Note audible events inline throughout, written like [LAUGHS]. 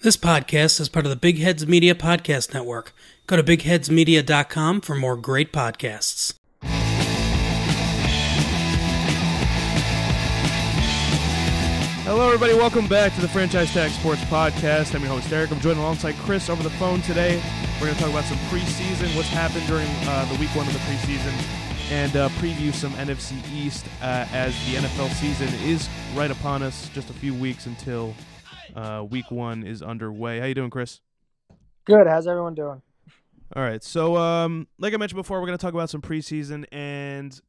This podcast is part of the Big Heads Media Podcast Network. Go to bigheadsmedia.com for more great podcasts. Hello, everybody. Welcome back to the Franchise Tag Sports Podcast. I'm your host, Eric. I'm joined alongside Chris over the phone today. We're going to talk about some preseason, what's happened during uh, the week one of the preseason, and uh, preview some NFC East uh, as the NFL season is right upon us. Just a few weeks until uh, week one is underway. How you doing, Chris? Good. How's everyone doing? All right. So, um, like I mentioned before, we're going to talk about some preseason and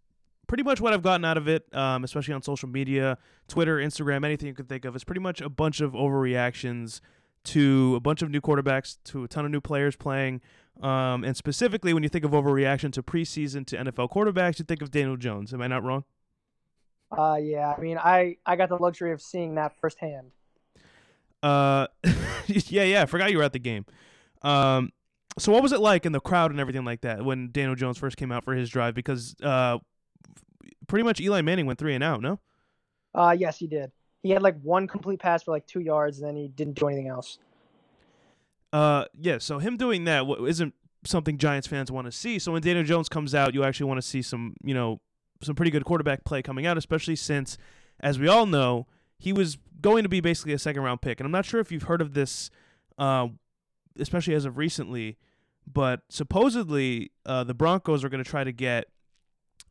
pretty much what I've gotten out of it, um, especially on social media, Twitter, Instagram, anything you can think of, is pretty much a bunch of overreactions to a bunch of new quarterbacks, to a ton of new players playing. Um, and specifically, when you think of overreaction to preseason to NFL quarterbacks, you think of Daniel Jones. Am I not wrong? Uh, yeah. I mean, I I got the luxury of seeing that firsthand. Uh, [LAUGHS] yeah, yeah. I forgot you were at the game. Um, so what was it like in the crowd and everything like that when Daniel Jones first came out for his drive? Because uh, pretty much Eli Manning went three and out. No. Uh, yes, he did. He had like one complete pass for like two yards, and then he didn't do anything else. Uh, yeah. So him doing that isn't something Giants fans want to see. So when Daniel Jones comes out, you actually want to see some, you know, some pretty good quarterback play coming out, especially since, as we all know, he was going to be basically a second round pick. And I'm not sure if you've heard of this, uh, especially as of recently, but supposedly uh, the Broncos are going to try to get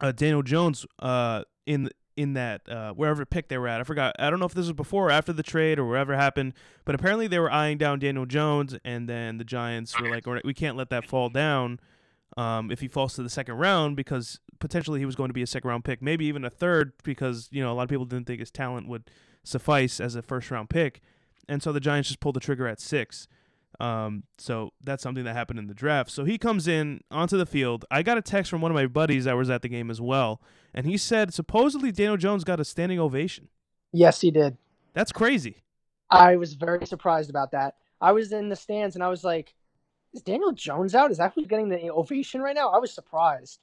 uh, Daniel Jones uh, in in that uh, wherever pick they were at. I forgot. I don't know if this was before or after the trade or whatever happened, but apparently they were eyeing down Daniel Jones, and then the Giants were like, "We can't let that fall down um, if he falls to the second round because potentially he was going to be a second round pick, maybe even a third because you know a lot of people didn't think his talent would suffice as a first round pick, and so the Giants just pulled the trigger at six. Um, so that's something that happened in the draft. So he comes in onto the field. I got a text from one of my buddies that was at the game as well, and he said supposedly Daniel Jones got a standing ovation. Yes, he did. That's crazy. I was very surprised about that. I was in the stands and I was like, "Is Daniel Jones out? Is that who's getting the ovation right now?" I was surprised.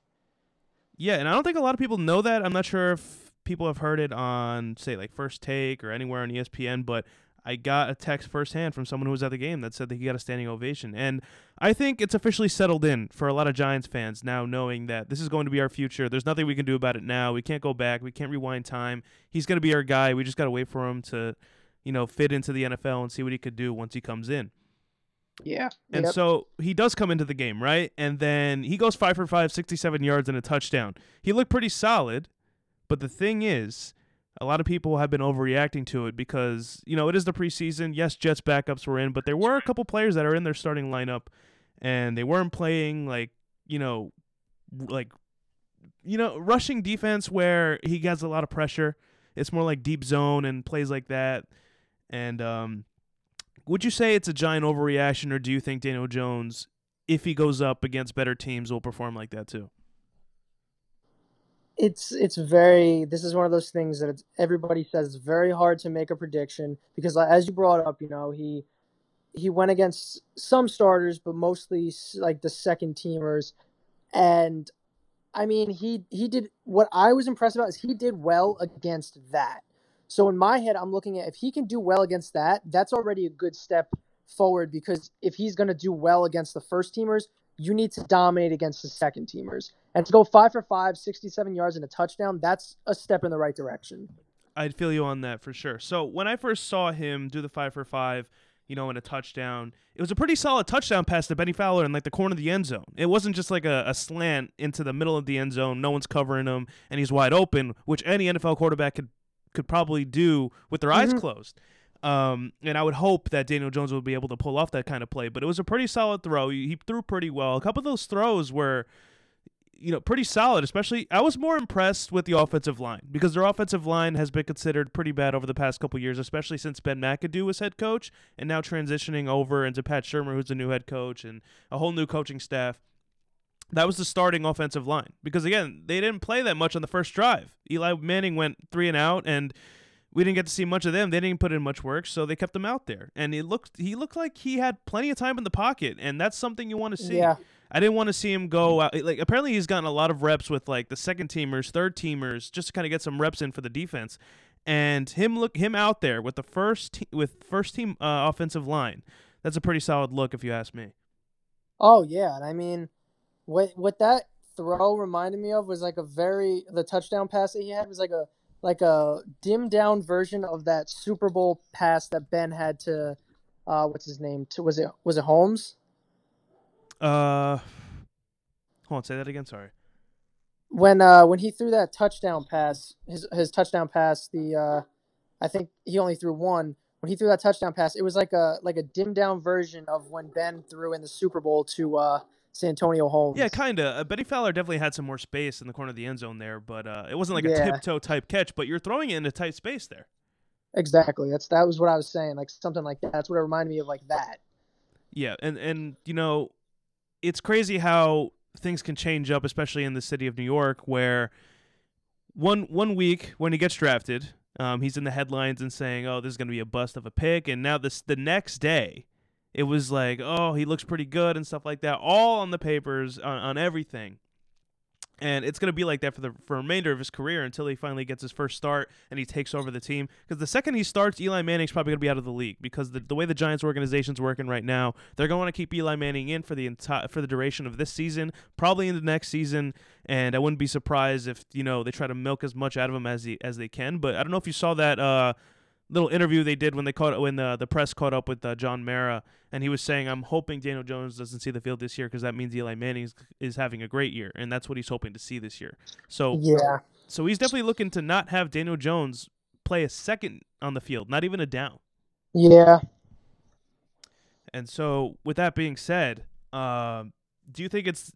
Yeah, and I don't think a lot of people know that. I'm not sure if people have heard it on say like First Take or anywhere on ESPN, but I got a text firsthand from someone who was at the game that said that he got a standing ovation. And I think it's officially settled in for a lot of Giants fans now knowing that this is going to be our future. There's nothing we can do about it now. We can't go back. We can't rewind time. He's going to be our guy. We just got to wait for him to, you know, fit into the NFL and see what he could do once he comes in. Yeah. And Yep. so he does come into the game, right? And then he goes 5 for 5, 67 yards and a touchdown. He looked pretty solid, but the thing is, a lot of people have been overreacting to it because, you know, it is the preseason. Yes, Jets backups were in, but there were a couple players that are in their starting lineup and they weren't playing like, you know, like you know, rushing defense where he gets a lot of pressure. It's more like deep zone and plays like that. And um would you say it's a giant overreaction, or do you think Daniel Jones, if he goes up against better teams, will perform like that too? It's it's very. This is one of those things that it's, everybody says it's very hard to make a prediction because, as you brought up, you know he he went against some starters, but mostly like the second teamers, and I mean he he did what I was impressed about is he did well against that. So in my head, I'm looking at if he can do well against that, that's already a good step forward because if he's going to do well against the first teamers, you need to dominate against the second teamers. And to go five for five, 67 yards and a touchdown, that's a step in the right direction. I'd feel you on that for sure. So when I first saw him do the five for five, you know, in a touchdown, it was a pretty solid touchdown pass to Bennie Fowler in like the corner of the end zone. It wasn't just like a, a slant into the middle of the end zone. No one's covering him, and he's wide open, which any NFL quarterback could could probably do with their eyes Mhm. closed. Um, and I would hope that Daniel Jones would be able to pull off that kind of play. But it was a pretty solid throw. He, threw pretty well. A couple of those throws were you know, pretty solid, especially I was more impressed with the offensive line because their offensive line has been considered pretty bad over the past couple years, especially since Ben McAdoo was head coach and now transitioning over into Pat Shurmur, who's the new head coach, and a whole new coaching staff. That was the starting offensive line because again, they didn't play that much on the first drive. Eli Manning went three and out, and we didn't get to see much of them. They didn't put in much work, so they kept him out there. And it looked he looked like he had plenty of time in the pocket, and that's something you want to see. Yeah. I didn't want to see him go out. Like apparently he's gotten a lot of reps with like the second teamers, third teamers, just to kind of get some reps in for the defense. and him look him out there with the first te- with first team uh, offensive line. That's a pretty solid look, if you ask me. Oh yeah, and I mean, what what that throw reminded me of was like a very the touchdown pass that he had was like a like a dimmed down version of that Super Bowl pass that Ben had to uh what's his name to was it was it Holmes Uh, hold on, say that again. Sorry. when uh when he threw that touchdown pass his his touchdown pass the uh I think he only threw one when he threw that touchdown pass it was like a like a dimmed down version of when Ben threw in the Super Bowl to uh Santonio Holmes Yeah, kind of. Uh, Bennie Fowler definitely had some more space in the corner of the end zone there, but uh, it wasn't like a tiptoe type catch. But you're throwing it in a tight space there. exactly that's that was what I was saying like something like that that's what it reminded me of like that Yeah, and and you know, it's crazy how things can change up, especially in the city of New York, where one one week when he gets drafted, um, he's in the headlines and saying, "Oh, this is going to be a bust of a pick," and now this the next day, it was like, "Oh, he looks pretty good" and stuff like that, all on the papers on, on everything. And it's going to be like that for the for remainder of his career until he finally gets his first start and he takes over the team. Because the second he starts, Eli Manning's probably going to be out of the league because the, the way the Giants organization's working right now, they're going to keep Eli Manning in for the entire for the duration of this season, probably into next season. And I wouldn't be surprised if you know they try to milk as much out of him as he, as they can. But I don't know if you saw that uh, little interview they did when they caught when the the press caught up with uh, John Mara, and he was saying, "I'm hoping Daniel Jones doesn't see the field this year because that means Eli Manning is, is having a great year, and that's what he's hoping to see this year." So yeah so he's definitely looking to not have Daniel Jones play a second on the field, not even a down. yeah And so, with that being said, um, do you think it's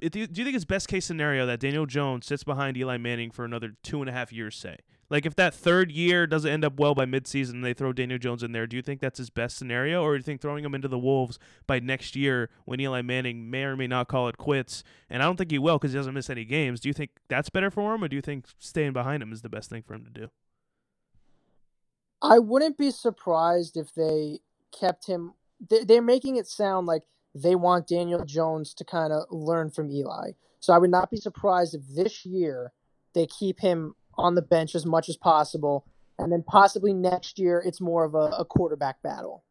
do you, do you think it's best case scenario that Daniel Jones sits behind Eli Manning for another two and a half years? Say, like if that third year doesn't end up well by midseason, and they throw Daniel Jones in there. Do you think that's his best scenario, or do you think throwing him into the Wolves by next year when Eli Manning may or may not call it quits? And I don't think he will because he doesn't miss any games. Do you think that's better for him, or do you think staying behind him is the best thing for him to do? I wouldn't be surprised if they kept him. they- They're making it sound like they want Daniel Jones to kind of learn from Eli. So I would not be surprised if this year they keep him on the bench as much as possible, and then possibly next year it's more of a, a quarterback battle.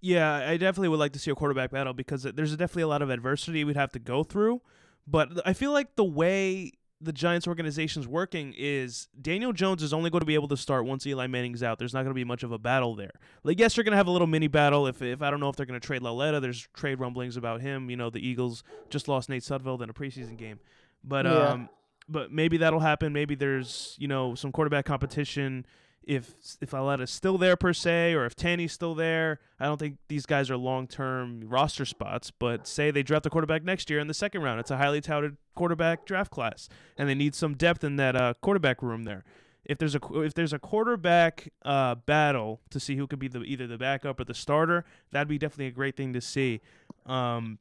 Yeah, I definitely would like to see a quarterback battle because there's definitely a lot of adversity we'd have to go through. But I feel like the way the Giants organization's working is Daniel Jones is only going to be able to start once Eli Manning's out. There's not going to be much of a battle there. Like, yes, you're going to have a little mini battle if, if I don't know if they're going to trade Lauletta. There's trade rumblings about him. You know, the Eagles just lost Nate Sudfeld in a preseason game. But Yeah. um, but maybe that'll happen. Maybe there's you know some quarterback competition if if Lauletta's still there per se, or if Tanney's still there. I don't think these guys are long term roster spots. But say they draft a quarterback next year in the second round, it's a highly touted quarterback draft class, and they need some depth in that uh, quarterback room there. If there's a if there's a quarterback uh, battle to see who could be the either the backup or the starter, that'd be definitely a great thing to see. Um,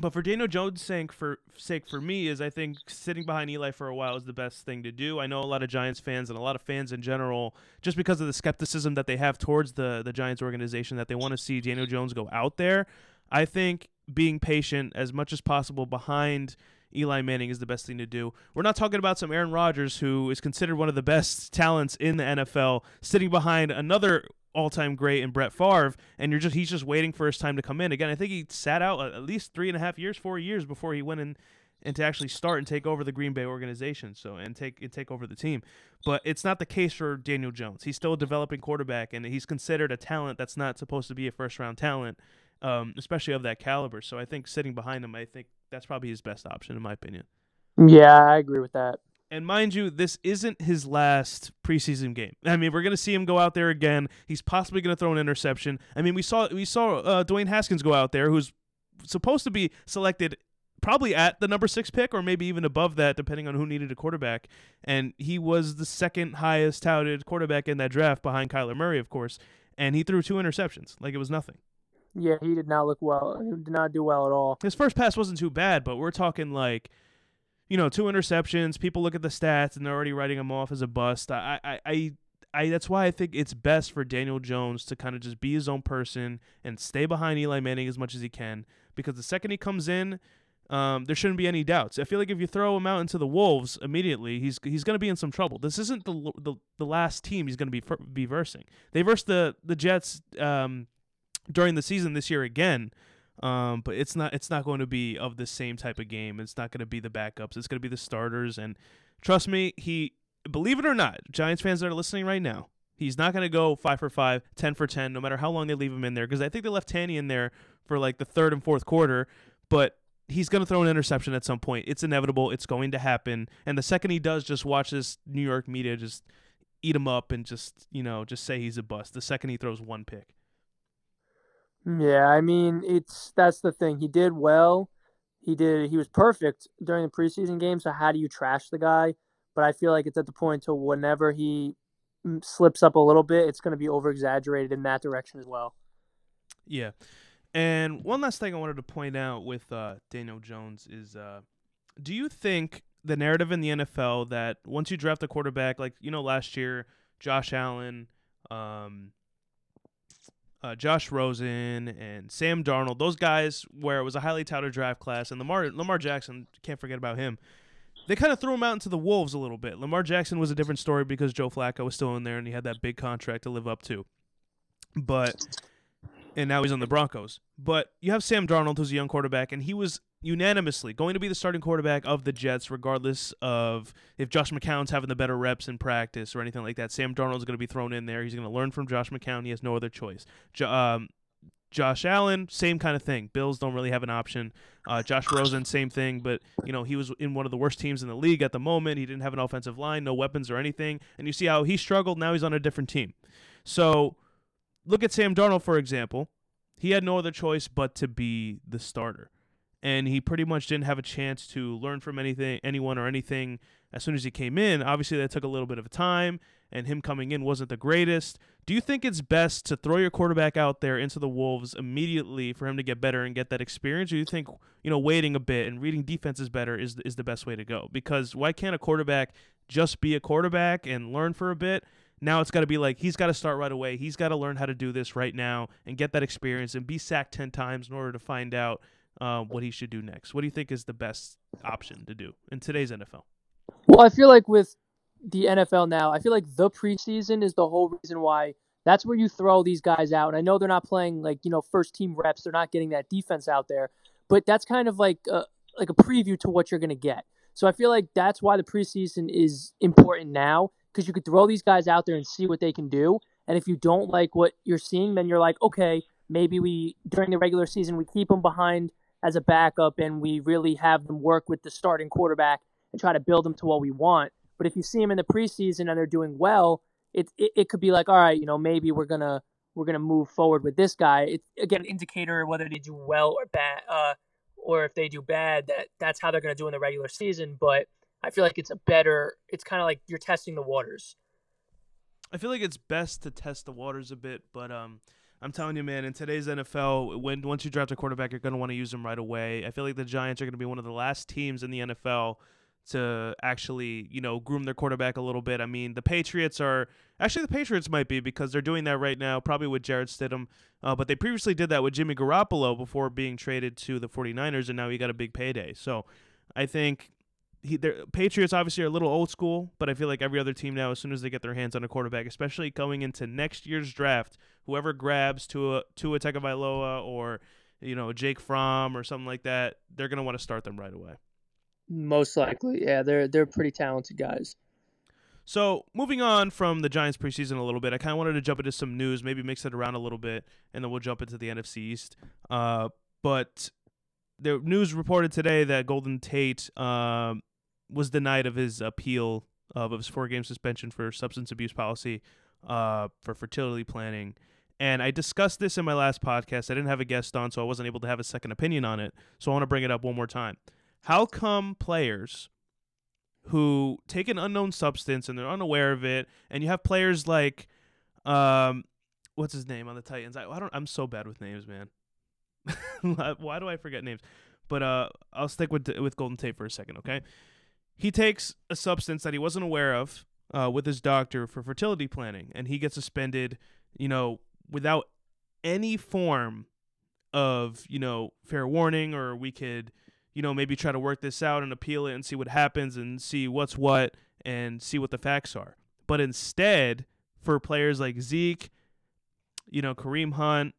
but for Daniel Jones' sake, for sake for me, is I think sitting behind Eli for a while is the best thing to do. I know a lot of Giants fans and a lot of fans in general, just because of the skepticism that they have towards the the Giants organization, that they want to see Daniel Jones go out there. I think being patient as much as possible behind Eli Manning is the best thing to do. We're not talking about some Aaron Rodgers who is considered one of the best talents in the NFL, sitting behind another all-time great in Brett Favre, and you're just he's just waiting for his time to come in. Again, I think he sat out at least three and a half years, four years before he went in and to actually start and take over the Green Bay organization. So and take and take over the team. But it's not the case for Daniel Jones. He's still a developing quarterback, and he's considered a talent that's not supposed to be a first-round talent, um, especially of that caliber. So I think sitting behind him, I think that's probably his best option, in my opinion. Yeah, I agree with that. And mind you, this isn't his last preseason game. I mean, we're going to see him go out there again. He's possibly going to throw an interception. I mean, we saw we saw uh, Dwayne Haskins go out there, who's supposed to be selected probably at the number six pick or maybe even above that, depending on who needed a quarterback. And he was the second highest touted quarterback in that draft, behind Kyler Murray, of course. And he threw two interceptions, like it was nothing. Yeah, he did not look well. He did not do well at all. His first pass wasn't too bad, but we're talking like, you know, two interceptions. People look at the stats and they're already writing him off as a bust. I, I, I, I that's why I think it's best for Daniel Jones to kind of just be his own person and stay behind Eli Manning as much as he can. Because the second he comes in, um, there shouldn't be any doubts. I feel like if you throw him out into the Wolves immediately, he's he's going to be in some trouble. This isn't the the, the last team he's going to be be versing. They versed the the Jets um, during the season this year again, um, but it's not it's not going to be of the same type of game. It's not going to be the backups. It's going to be the starters. And trust me, he believe it or not, Giants fans that are listening right now, he's not going to go five for five, 10 for ten, no matter how long they leave him in there. Because I think they left Tanney in there for like the third and fourth quarter, but he's going to throw an interception at some point. It's inevitable. It's going to happen. And the second he does, just watch this New York media just eat him up and just, you know, just say he's a bust. The second he throws one pick. Yeah, I mean, it's that's the thing. He did well. He did he was perfect during the preseason game, so how do you trash the guy? But I feel like it's at the point to whenever he mm, slips up a little bit, it's going to be over exaggerated in that direction as well. Yeah. And one last thing I wanted to point out with uh, Daniel Jones is uh, do you think the narrative in the NFL that once you draft a quarterback, like, you know, last year, Josh Allen, um, uh, Josh Rosen, and Sam Darnold, those guys where it was a highly touted draft class, and Lamar, Lamar Jackson, can't forget about him. They kind of threw him out into the wolves a little bit. Lamar Jackson was a different story because Joe Flacco was still in there and he had that big contract to live up to. But and now he's on the Broncos. But you have Sam Darnold, who's a young quarterback, and he was unanimously going to be the starting quarterback of the Jets, regardless of if Josh McCown's having the better reps in practice or anything like that. Sam Darnold's going to be thrown in there. He's going to learn from Josh McCown. He has no other choice. Jo- um, Josh Allen, same kind of thing. Bills don't really have an option. Uh, Josh Rosen, same thing, but you know he was in one of the worst teams in the league at the moment. He didn't have an offensive line, no weapons or anything, and you see how he struggled. Now he's on a different team. So look at Sam Darnold for example. He had no other choice but to be the starter, and he pretty much didn't have a chance to learn from anything, anyone, or anything as soon as he came in. Obviously, that took a little bit of time, and him coming in wasn't the greatest. Do you think it's best to throw your quarterback out there into the wolves immediately for him to get better and get that experience? Or do you think you know waiting a bit and reading defenses better is is the best way to go? Because why can't a quarterback just be a quarterback and learn for a bit? Now it's got to be like he's got to start right away. He's got to learn how to do this right now and get that experience and be sacked ten times in order to find out uh, what he should do next. What do you think is the best option to do in today's NFL? Well, I feel like with the NFL now, I feel like the preseason is the whole reason why that's where you throw these guys out. And I know they're not playing like, you know, first team reps, they're not getting that defense out there, but that's kind of like a, like a preview to what you're going to get. So I feel like that's why the preseason is important now because you could throw these guys out there and see what they can do. And if you don't like what you're seeing, then you're like, okay, maybe we during the regular season we keep them behind as a backup and we really have them work with the starting quarterback and try to build them to what we want. But if you see them in the preseason and they're doing well, it, it, it could be like, all right, you know, maybe we're gonna we're gonna move forward with this guy. It's again an indicator whether they do well or bad, uh, or if they do bad, that that's how they're gonna do in the regular season. But I feel like it's a better. It's kind of like you're testing the waters. I feel like it's best to test the waters a bit, but um, I'm telling you, man, in today's NFL, when once you draft a quarterback, you're going to want to use him right away. I feel like the Giants are going to be one of the last teams in the NFL to actually, you know, groom their quarterback a little bit. I mean, the Patriots are actually the Patriots might be because they're doing that right now, probably with Jarrett Stidham. Uh, but they previously did that with Jimmy Garoppolo before being traded to the 49ers, and now he got a big payday. So I think he, Patriots obviously are a little old school, but I feel like every other team now, as soon as they get their hands on a quarterback, especially going into next year's draft, whoever grabs Tua Tua Tagovailoa or you know Jake Fromm or something like that, they're gonna want to start them right away. Most likely, yeah, they're they're pretty talented guys. So moving on from the Giants preseason a little bit, I kind of wanted to jump into some news, maybe mix it around a little bit, and then we'll jump into the NFC East. Uh, but the news reported today that Golden Tate um, was denied of his appeal of his four game suspension for substance abuse policy uh, for fertility planning. And I discussed this in my last podcast. I didn't have a guest on, so I wasn't able to have a second opinion on it. So I want to bring it up one more time. How come players who take an unknown substance and they're unaware of it, and you have players like, um, what's his name on the Titans? I, I don't. I'm so bad with names, man. [LAUGHS] Why do I forget names? But uh, I'll stick with with Golden Tate for a second, okay? He takes a substance that he wasn't aware of uh, with his doctor for fertility planning, and he gets suspended, you know, without any form of you know fair warning, or we could you know, maybe try to work this out and appeal it and see what happens and see what's what and see what the facts are. But instead, for players like Zeke, you know, Kareem Hunt,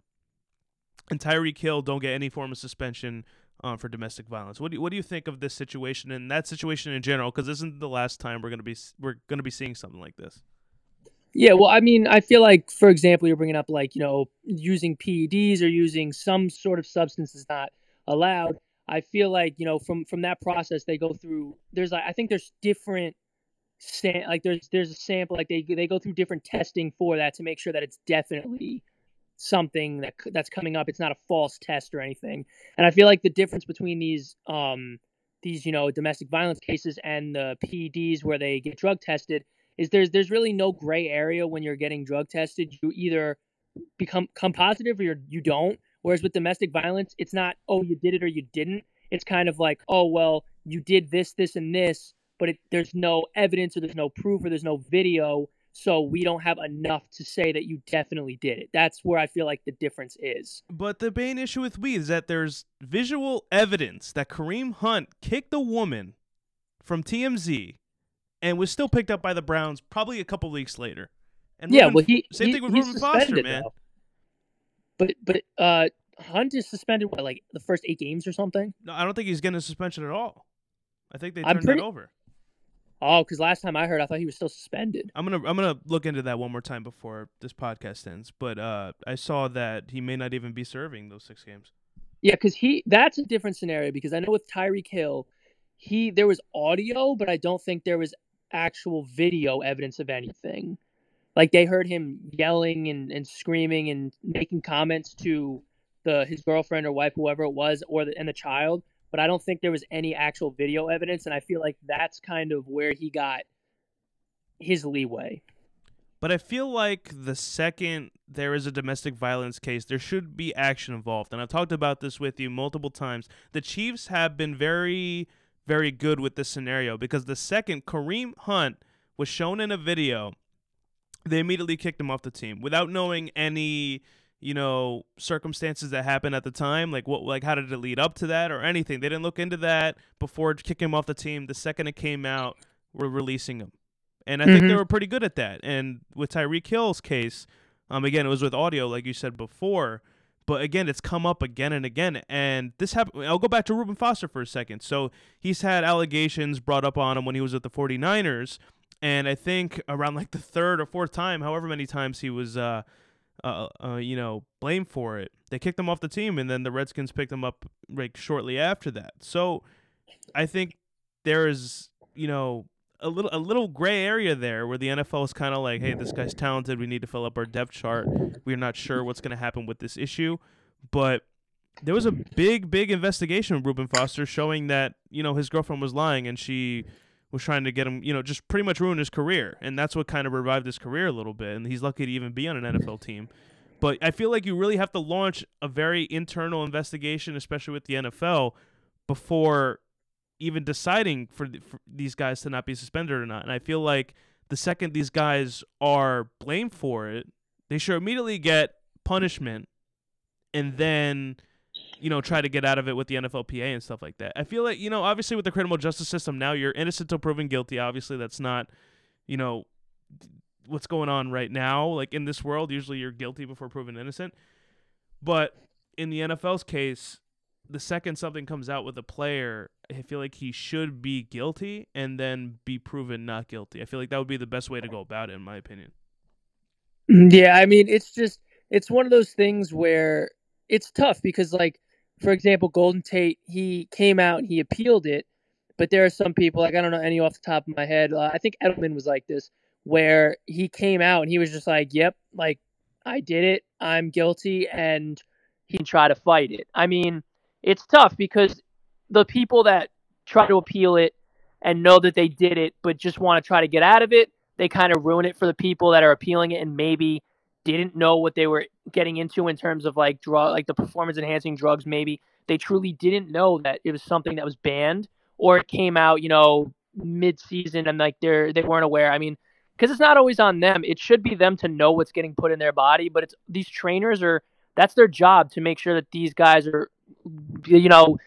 and Tyreek Hill don't get any form of suspension um, for domestic violence. What do you, what do you think of this situation and that situation in general? Because this isn't the last time we're gonna be we're gonna be seeing something like this? Yeah, well, I mean, I feel like, for example, you're bringing up like you know using PEDs or using some sort of substance is not allowed. I feel like you know from from that process they go through. There's like I think there's different like there's there's a sample like they they go through different testing for that to make sure that it's definitely something that that's coming up. It's not a false test or anything. And I feel like the difference between these um these you know domestic violence cases and the PEDs where they get drug tested is there's there's really no gray area when you're getting drug tested. You either become come positive or you're, you don't. Whereas with domestic violence, it's not oh you did it or you didn't. It's kind of like oh well you did this this and this, but it, there's no evidence or there's no proof or there's no video so we don't have enough to say that you definitely did it. That's where I feel like the difference is. But the main issue with weed is that there's visual evidence that Kareem Hunt kicked a woman from TMZ and was still picked up by the Browns probably a couple weeks later. And yeah, Reuben, well, he same he, thing with Reuben Foster, man. Though. But but uh, Hunt is suspended what like the first eight games or something. No, I don't think he's getting a suspension at all. I think they turned that over. Oh, because last time I heard, I thought he was still suspended. I'm gonna I'm gonna look into that one more time before this podcast ends. But uh, I saw that he may not even be serving those six games. Yeah, because he that's a different scenario. Because I know with Tyreek Hill, he there was audio, but I don't think there was actual video evidence of anything. Like they heard him yelling and, and screaming and making comments to the his girlfriend or wife, whoever it was, or the, and the child but I don't think there was any actual video evidence, and I feel like that's kind of where he got his leeway. But I feel like the second there is a domestic violence case, there should be action involved. And I've talked about this with you multiple times. The Chiefs have been very, very good with this scenario because the second Kareem Hunt was shown in a video, they immediately kicked him off the team without knowing any you know circumstances that happened at the time like what like how did it lead up to that or anything they didn't look into that before kicking him off the team the second it came out we're releasing him and i mm-hmm. think they mm-hmm. were pretty good at that and with tyreek hill's case um again it was with audio like you said before but again it's come up again and again and this happened i'll go back to reuben foster for a second so he's had allegations brought up on him when he was at the 49ers and i think around like the third or fourth time however many times he was uh uh, uh, you know, blame for it. They kicked him off the team, and then the Redskins picked him up like shortly after that. So, I think there is, you know, a little a little gray area there where the NFL is kind of like, hey, this guy's talented. We need to fill up our depth chart. We're not sure what's going to happen with this issue, but there was a big, big investigation of Reuben Foster showing that you know his girlfriend was lying and she was trying to get him, you know, just pretty much ruin his career. And that's what kind of revived his career a little bit. And he's lucky to even be on an NFL team. But I feel like you really have to launch a very internal investigation, especially with the NFL, before even deciding for, for these guys to not be suspended or not. And I feel like the second these guys are blamed for it, they should immediately get punishment and then you know, try to get out of it with the NFLPA and stuff like that. I feel like, you know, obviously with the criminal justice system now, you're innocent until proven guilty. Obviously, that's not, you know, what's going on right now. Like in this world, usually you're guilty before proven innocent. But in the NFL's case, the second something comes out with a player, I feel like he should be guilty and then be proven not guilty. I feel like that would be the best way to go about it, in my opinion. Mm-hmm. Yeah, I mean, it's just it's one of those things where it's tough because like for example, Golden Tate, he came out and he appealed it, but there are some people, like I don't know any off the top of my head. Uh, I think Edelman was like this, where he came out and he was just like, "Yep, like I did it, I'm guilty," and he can try to fight it. I mean, it's tough because the people that try to appeal it and know that they did it, but just want to try to get out of it, they kind of ruin it for the people that are appealing it and maybe didn't know what they were getting into in terms of like drug like the performance enhancing drugs maybe they truly didn't know that it was something that was banned or it came out you know mid season and like they're they weren't aware i mean because it's not always on them it should be them to know what's getting put in their body but it's these trainers are that's their job to make sure that these guys are you know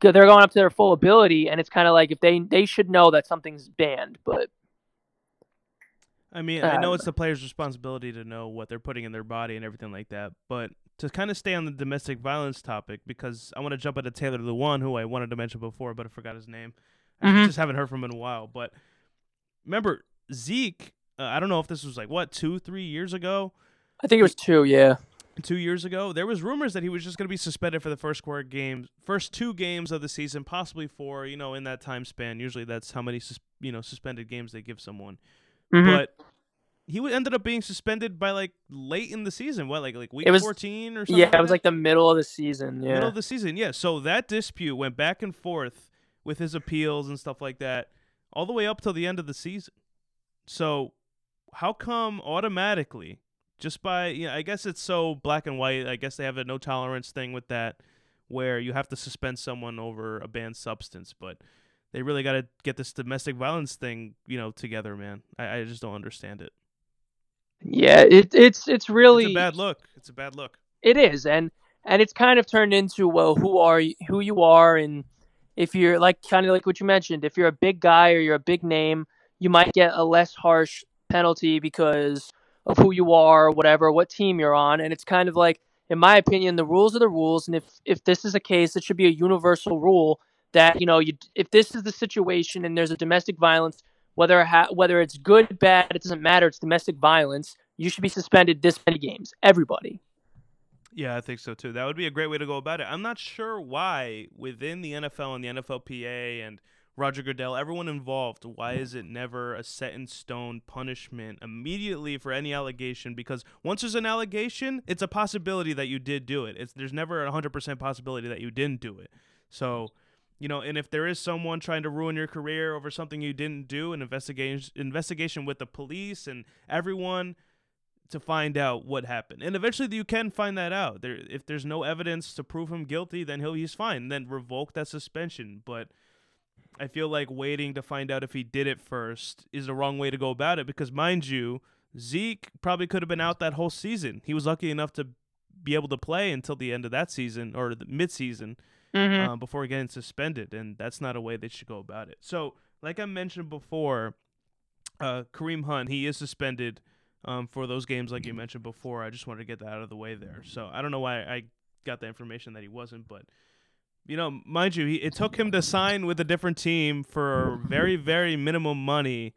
they're going up to their full ability, and it's kind of like if they they should know that something's banned, but. I mean, I know it's the player's responsibility to know what they're putting in their body and everything like that, but to kind of stay on the domestic violence topic, because I want to jump into Taylor Lewan, who I wanted to mention before, but I forgot his name. Mm-hmm. I just haven't heard from him in a while. But remember, Zeke, uh, I don't know if this was like, what, two, three years ago? I think it was two, yeah. Two years ago, there was rumors that he was just going to be suspended for the first four games, first two games of the season, possibly four. You know, in that time span. Usually, that's how many you know suspended games they give someone. Mhm. But he ended up being suspended by like late in the season. What, like like week It was- fourteen or something? yeah, it was like the middle of the season. Yeah. middle of the season. Yeah. So that dispute went back and forth with his appeals and stuff like that, all the way up till the end of the season. So how come automatically, just by yeah, I guess it's so black and white. I guess they have a no tolerance thing with that, where you have to suspend someone over a banned substance, but. They really got to get this domestic violence thing, you know, together, man. I, I just don't understand it. yeah, it, it's it's really It's a bad look. It's a bad look. It is, and and it's kind of turned into well, who are you, who you are, and if you're like kind of like what you mentioned, if you're a big guy or you're a big name, you might get a less harsh penalty because of who you are, or whatever, what team you're on, and it's kind of like, in my opinion, the rules are the rules, and if if this is a case, it should be a universal rule that you know, you if this is the situation and there's a domestic violence, whether ha- whether it's good, bad, it doesn't matter. It's domestic violence. You should be suspended this many games. Everybody. Yeah, I think so too. That would be a great way to go about it. I'm not sure why within the NFL and the NFLPA and Roger Goodell, everyone involved, why is it never a set in stone punishment immediately for any allegation? Because once there's an allegation, it's a possibility that you did do it. It's there's never a hundred percent possibility that you didn't do it. So, you know, and if there is someone trying to ruin your career over something you didn't do, an investigation investigation with the police and everyone to find out what happened. And eventually you can find that out. There if there's no evidence to prove him guilty, then he'll he's fine. Then revoke that suspension. But I feel like waiting to find out if he did it first is the wrong way to go about it because mind you, Zeke probably could have been out that whole season. He was lucky enough to be able to play until the end of that season or the midseason Mm-hmm. um, before getting suspended, and that's not a way they should go about it. So, like I mentioned before, uh, Kareem Hunt he is suspended um, for those games, like you mentioned before. I just wanted to get that out of the way there. So I don't know why I got the information that he wasn't, but you know, mind you, he, it took him to sign with a different team for very, very minimum money,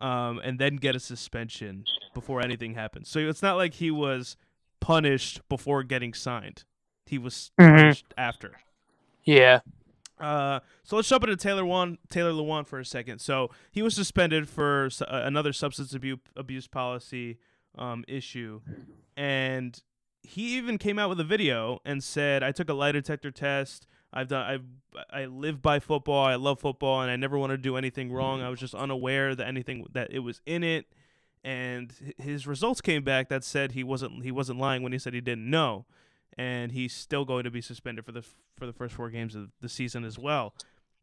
um, and then get a suspension before anything happened. So it's not like he was punished before getting signed. He was Mhm. punished after. Yeah. Uh, so let's jump into Taylor Wan, Taylor Lewan for a second. So he was suspended for s- uh, another substance abuse abuse policy um, issue, and he even came out with a video and said, "I took a lie detector test. I've done. I I live by football. I love football, and I never want to do anything wrong. I was just unaware that anything that it was in it." And his results came back that said he wasn't he wasn't lying when he said he didn't know and he's still going to be suspended for the for the first four games of the season as well.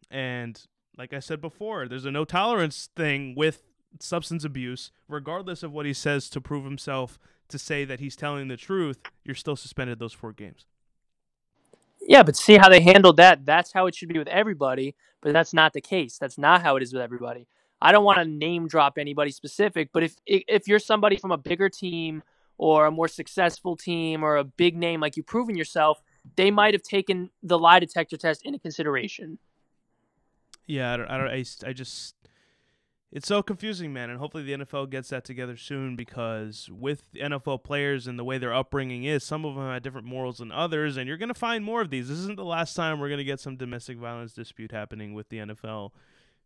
And like I said before, there's a no tolerance thing with substance abuse, regardless of what he says to prove himself to say that he's telling the truth. You're still suspended those four games. Yeah, but see how they handled that. That's how it should be with everybody, but that's not the case. That's not how it is with everybody. I don't want to name drop anybody specific, but if if you're somebody from a bigger team or a more successful team or a big name like you've proven yourself, they might have taken the lie detector test into consideration. Yeah, I don't, I don't, I, I just, it's so confusing, man. And hopefully the NFL gets that together soon because with NFL players and the way their upbringing is, some of them have different morals than others, and you're gonna find more of these. This isn't the last time we're gonna get some domestic violence dispute happening with the NFL.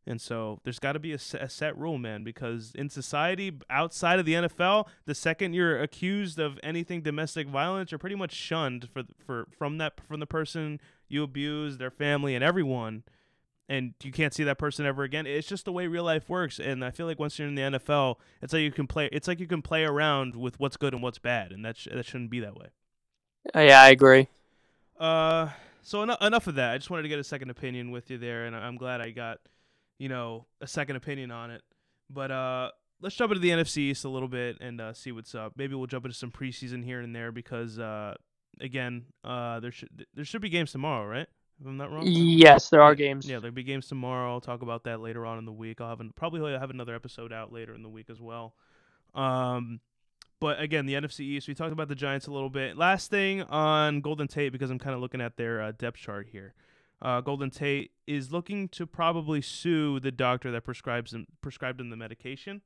And so there's got to be a a set rule, man, because in society outside of the NFL, the second you're accused of anything domestic violence, you're pretty much shunned for for from that from the person you abuse, their family, and everyone and you can't see that person ever again. It's just the way real life works, and I feel like once you're in the NFL, it's like you can play. It's like you can play around with what's good and what's bad, and that sh- that shouldn't be that way. Uh, yeah, I agree. Uh, so enough enough of that. I just wanted to get a second opinion with you there, and I- I'm glad I got, you know, a second opinion on it. But uh, let's jump into the NFC East a little bit and uh, see what's up. Maybe we'll jump into some preseason here and there because uh, again, uh, there should there should be games tomorrow, right? If I'm not wrong. Yes, there are games. Yeah, there'll be games tomorrow. I'll talk about that later on in the week. I'll have an, probably have another episode out later in the week as well. Um, but again, the NFC East. We talked about the Giants a little bit. Last thing on Golden Tate because I'm kind of looking at their uh, depth chart here. Uh, Golden Tate is looking to probably sue the doctor that prescribes him prescribed him the medication.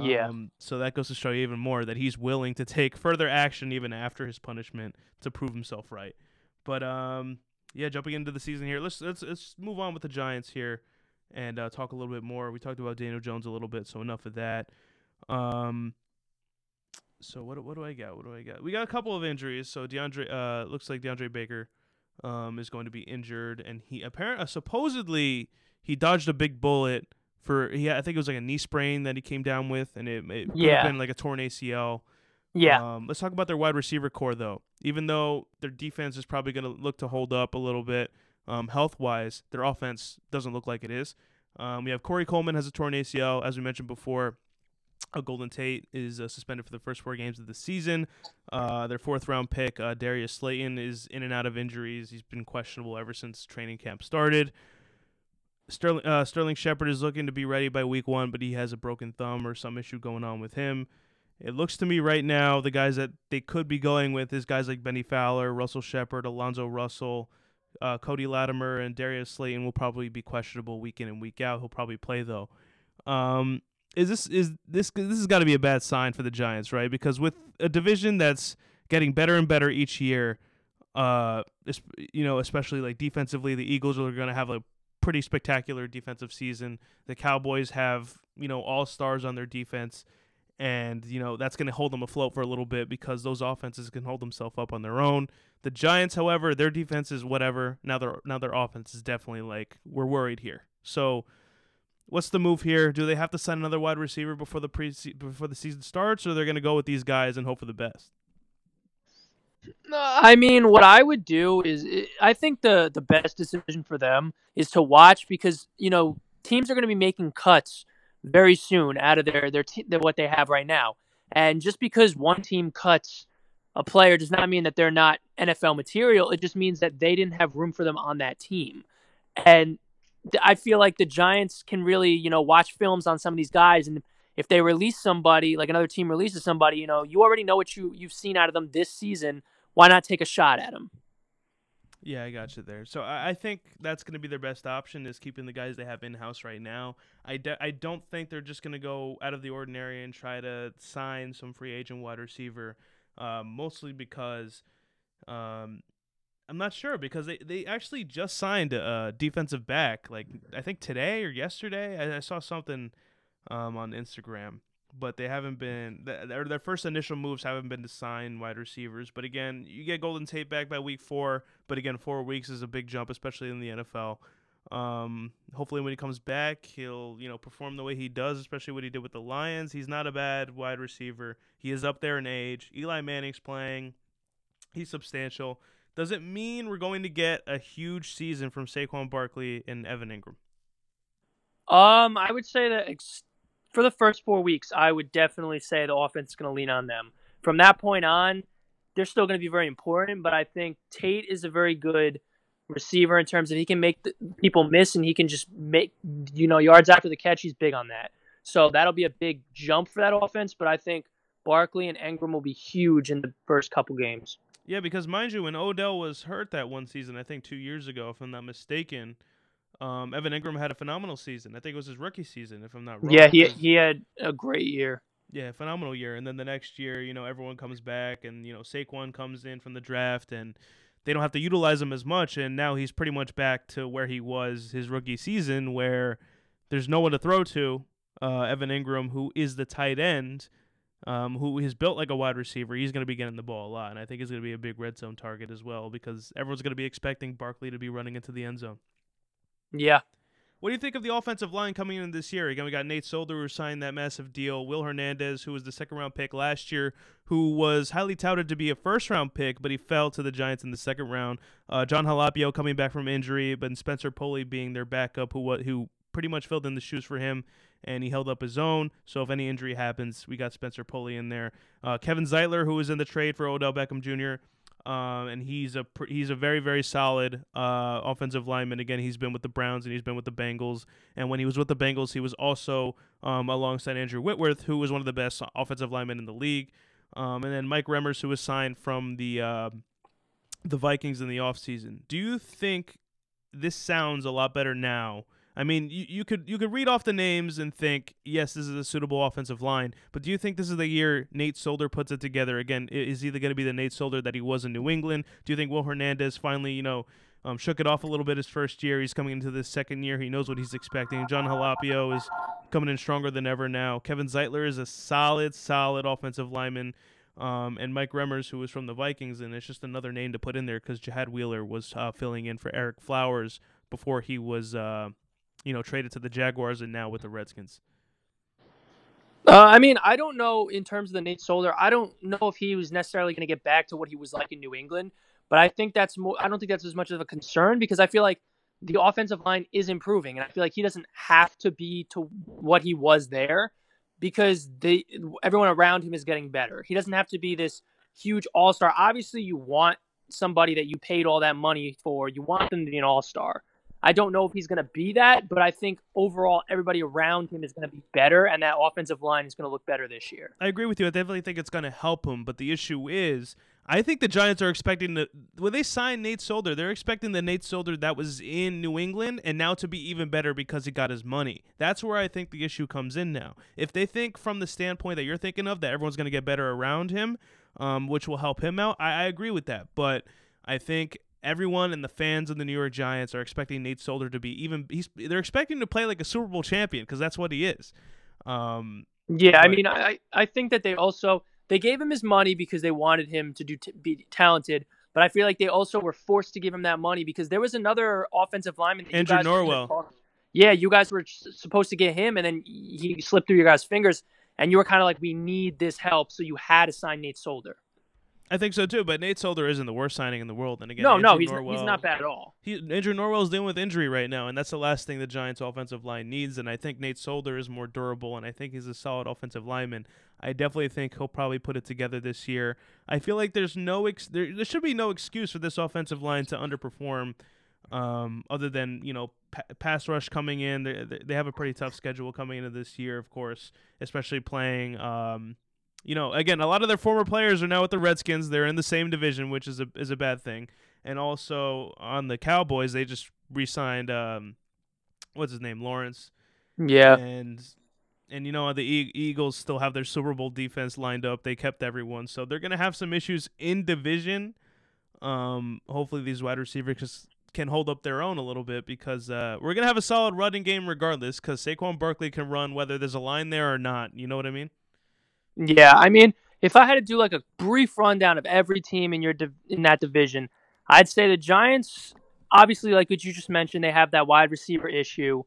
Yeah. Um, so that goes to show you even more that he's willing to take further action even after his punishment to prove himself right. But um, yeah, jumping into the season here, let's let's let's move on with the Giants here and uh, talk a little bit more. We talked about Daniel Jones a little bit, so enough of that. Um, so what what do I got? What do I got? We got a couple of injuries. So DeAndre uh looks like DeAndre Baker um is going to be injured, and he apparently uh, supposedly he dodged a big bullet for he I think it was like a knee sprain that he came down with, and it, it could Yeah. have been like a torn ACL. Yeah. Um, let's talk about their wide receiver core though. Even though their defense is probably going to look to hold up a little bit, um, health wise, their offense doesn't look like it is. Um, we have Corey Coleman has a torn ACL, as we mentioned before. Uh, Golden Tate is uh, suspended for the first four games of the season. Uh, their fourth round pick, uh, Darius Slayton, is in and out of injuries. He's been questionable ever since training camp started. Sterling uh, Sterling Shepard is looking to be ready by week one, but he has a broken thumb or some issue going on with him. It looks to me right now the guys that they could be going with is guys like Bennie Fowler, Russell Shepard, Alonzo Russell, uh, Cody Latimer, and Darius Slayton will probably be questionable week in and week out. He'll probably play though. Um, is this is this this has got to be a bad sign for the Giants, right? Because with a division that's getting better and better each year, uh, you know, especially like defensively, the Eagles are going to have a pretty spectacular defensive season. The Cowboys have you know all stars on their defense, and you know that's going to hold them afloat for a little bit because those offenses can hold themselves up on their own. The Giants, however, their defense is whatever. Now their now their offense is definitely like we're worried here. So what's the move here? Do they have to sign another wide receiver before the pre before the season starts, or they're going to go with these guys and hope for the best? I mean, what I would do is, I think the the best decision for them is to watch because you know teams are going to be making cuts very soon out of their their, te- their what they have right now, and just because one team cuts a player does not mean that they're not NFL material. It just means that they didn't have room for them on that team, and th- I feel like the Giants can really you know watch films on some of these guys and. If they release somebody, like another team releases somebody, you know, you already know what you you've seen out of them this season why not take a shot at them? Yeah, I got you there. So I, I think that's going to be their best option is keeping the guys they have in house right now. I, de- I don't think they're just going to go out of the ordinary and try to sign some free agent wide receiver, uh, mostly because um, I'm not sure because they, they actually just signed a defensive back like I think today or yesterday. I, I saw something um, on Instagram but they haven't been their their first initial moves haven't been to sign wide receivers. But again, you get Golden Tate back by week four. But again, four weeks is a big jump, especially in the NFL. Um, hopefully, when he comes back, he'll you know perform the way he does, especially what he did with the Lions. He's not a bad wide receiver. He is up there in age. Eli Manning's playing. He's substantial. Does it mean we're going to get a huge season from Saquon Barkley and Evan Engram? Um, I would say that ex- for the first four weeks, I would definitely say the offense is going to lean on them. From that point on, they're still going to be very important, but I think Tate is a very good receiver in terms of he can make people miss and he can just make you know yards after the catch. He's big on that, so that'll be a big jump for that offense. But I think Barkley and Engram will be huge in the first couple games. Yeah, because mind you, when Odell was hurt that one season, I think two years ago, if I'm not mistaken, um, Evan Engram had a phenomenal season. I think it was his rookie season, if I'm not wrong. Yeah, he he had a great year. yeah, phenomenal year. And then the next year, you know, everyone comes back, and you know, Saquon comes in from the draft, and they don't have to utilize him as much. And now he's pretty much back to where he was his rookie season, where there's no one to throw to. Uh, Evan Engram, who is the tight end, um, who is built like a wide receiver, he's going to be getting the ball a lot, and I think he's going to be a big red zone target as well because everyone's going to be expecting Barkley to be running into the end zone. Yeah. What do you think of the offensive line coming in this year? Again, we got Nate Solder who signed that massive deal. Will Hernandez, who was the second round pick last year, who was highly touted to be a first round pick, but he fell to the Giants in the second round. Uh, Jon Halapio coming back from injury, but Spencer Pulley being their backup, who who pretty much filled in the shoes for him, and he held up his own. So if any injury happens, we got Spencer Pulley in there. Uh, Kevin Zeitler, who was in the trade for Odell Beckham Jr. Uh, and he's a he's a very very solid uh, offensive lineman. Again, he's been with the Browns and he's been with the Bengals. And when he was with the Bengals, he was also um, alongside Andrew Whitworth, who was one of the best offensive linemen in the league. Um, and then Mike Remmers, who was signed from the uh, the Vikings in the offseason. Do you think this sounds a lot better now? I mean, you, you could you could read off the names and think, yes, this is a suitable offensive line. But do you think this is the year Nate Solder puts it together again? Is he going to be the Nate Solder that he was in New England? Do you think Will Hernandez finally, you know, um, shook it off a little bit his first year? He's coming into this second year. He knows what he's expecting. Jon Halapio is coming in stronger than ever now. Kevin Zeitler is a solid, solid offensive lineman. Um, and Mike Remmers, who was from the Vikings, and it's just another name to put in there because Chad Wheeler was uh, filling in for Ereck Flowers before he was uh, you know, traded to the Jaguars and now with the Redskins? Uh, I mean, I don't know in terms of the Nate Solder. I don't know if he was necessarily going to get back to what he was like in New England, but I think that's more. I don't think that's as much of a concern because I feel like the offensive line is improving, and I feel like he doesn't have to be to what he was there because they everyone around him is getting better. He doesn't have to be this huge all star. Obviously, you want somebody that you paid all that money for. You want them to be an all star. I don't know if he's going to be that, but I think overall everybody around him is going to be better, and that offensive line is going to look better this year. I agree with you. I definitely think it's going to help him, but the issue is, I think the Giants are expecting to when they signed Nate Solder, they're expecting the Nate Solder that was in New England and now to be even better because he got his money. That's where I think the issue comes in now. If they think from the standpoint that you're thinking of that everyone's going to get better around him, um, which will help him out, I, I agree with that. But I think everyone and the fans of the New York Giants are expecting Nate Solder to be even. He's they're expecting to play like a Super Bowl champion because that's what he is. Um, yeah, but, I mean, I I think that they also they gave him his money because they wanted him to do t- be talented. But I feel like they also were forced to give him that money because there was another offensive lineman. Andrew Norwell. Yeah, you guys were supposed to get him, and then he slipped through your guys' fingers, and you were kind of like, "We need this help," so you had to sign Nate Solder. I think so too, but Nate Solder isn't the worst signing in the world. And again, no, Andrew no, he's, Norwell, he's not bad at all. He, Andrew Norwell's dealing with injury right now, and that's the last thing the Giants' offensive line needs. And I think Nate Solder is more durable, and I think he's a solid offensive lineman. I definitely think he'll probably put it together this year. I feel like there's no ex- there, there should be no excuse for this offensive line to underperform, um, other than you know pa- pass rush coming in. They they have a pretty tough schedule coming into this year, of course, especially playing. Um, you know, again, a lot of their former players are now with the Redskins. They're in the same division, which is a is a bad thing. And also on the Cowboys, they just re-signed um, what's his name, Lawrence. Yeah. And and you know the Eagles still have their Super Bowl defense lined up. They kept everyone, so they're gonna have some issues in division. Um, hopefully these wide receivers can hold up their own a little bit because uh, we're gonna have a solid running game regardless. Because Saquon Barkley can run whether there's a line there or not. You know what I mean? Yeah, I mean, if I had to do like a brief rundown of every team in your in that division, I'd say the Giants. Obviously, like what you just mentioned, they have that wide receiver issue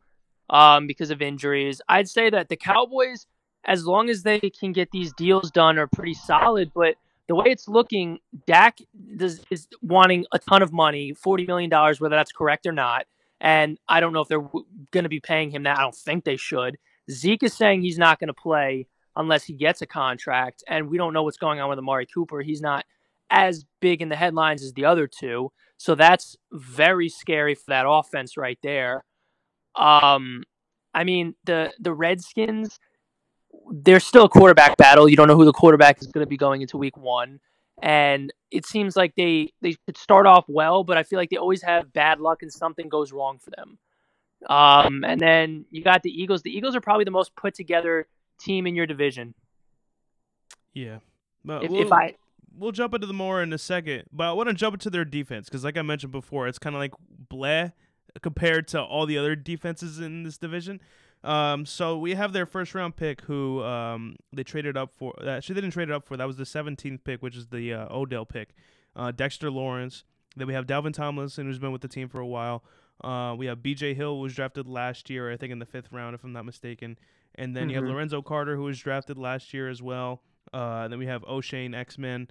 um, because of injuries. I'd say that the Cowboys, as long as they can get these deals done, are pretty solid. But the way it's looking, Dak does, is wanting a ton of money, forty million dollars, whether that's correct or not. And I don't know if they're w- going to be paying him that. I don't think they should. Zeke is saying he's not going to play unless he gets a contract. And we don't know what's going on with Amari Cooper. He's not as big in the headlines as the other two. So that's very scary for that offense right there. Um, I mean, the the Redskins, there's still a quarterback battle. You don't know who the quarterback is going to be going into week one. And it seems like they they could start off well, but I feel like they always have bad luck and something goes wrong for them. Um, and then you got the Eagles. The Eagles are probably the most put together team in your division. Yeah. But if, we'll, if I we'll jump into the more in a second, but I want to jump into their defense because, like I mentioned before, it's kind of like bleh compared to all the other defenses in this division. Um, so we have their first round pick, who um, they traded up for. Actually, they didn't trade it up for. That was the 17th pick, which is the uh, Odell pick. Uh, Dexter Lawrence. Then we have Dalvin Tomlinson, who's been with the team for a while. Uh, we have B.J. Hill, who was drafted last year, I think in the fifth round, if I'm not mistaken. And then mm-hmm. you have mm-hmm. Lorenzo Carter, who was drafted last year as well. Uh, then we have Oshane Ximines.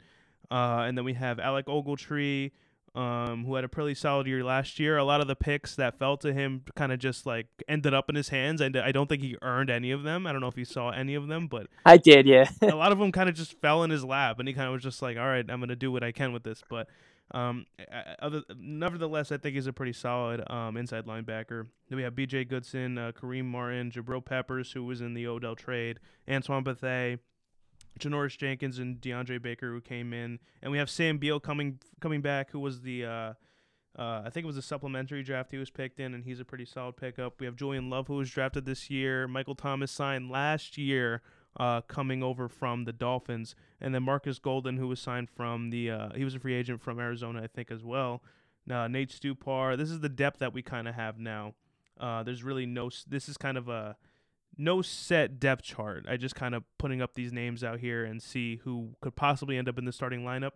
Uh, and then we have Alec Ogletree, um, who had a pretty solid year last year. A lot of the picks that fell to him kind of just like ended up in his hands, and I don't think he earned any of them. I don't know if he saw any of them, but I did, yeah. a lot of them kind of just fell in his lap, and he kind of was just like, "All right, I'm gonna do what I can with this." But um, other, nevertheless, I think he's a pretty solid um, inside linebacker. Then we have B.J. Goodson, uh, Kareem Martin, Jabril Peppers, who was in the Odell trade, Antoine Bethea, Janoris Jenkins and DeAndre Baker who came in, and we have Sam Beal coming coming back, who was the uh, uh, I think it was a supplementary draft he was picked in, and he's a pretty solid pickup. We have Julian Love who was drafted this year. Michael Thomas signed last year, uh, coming over from the Dolphins, and then Marcus Golden who was signed from the uh, he was a free agent from Arizona I think as well. Uh, Nate Stupar. This is the depth that we kind of have now. Uh, there's really no. This is kind of a no set depth chart. I just kind of putting up these names out here and see who could possibly end up in the starting lineup.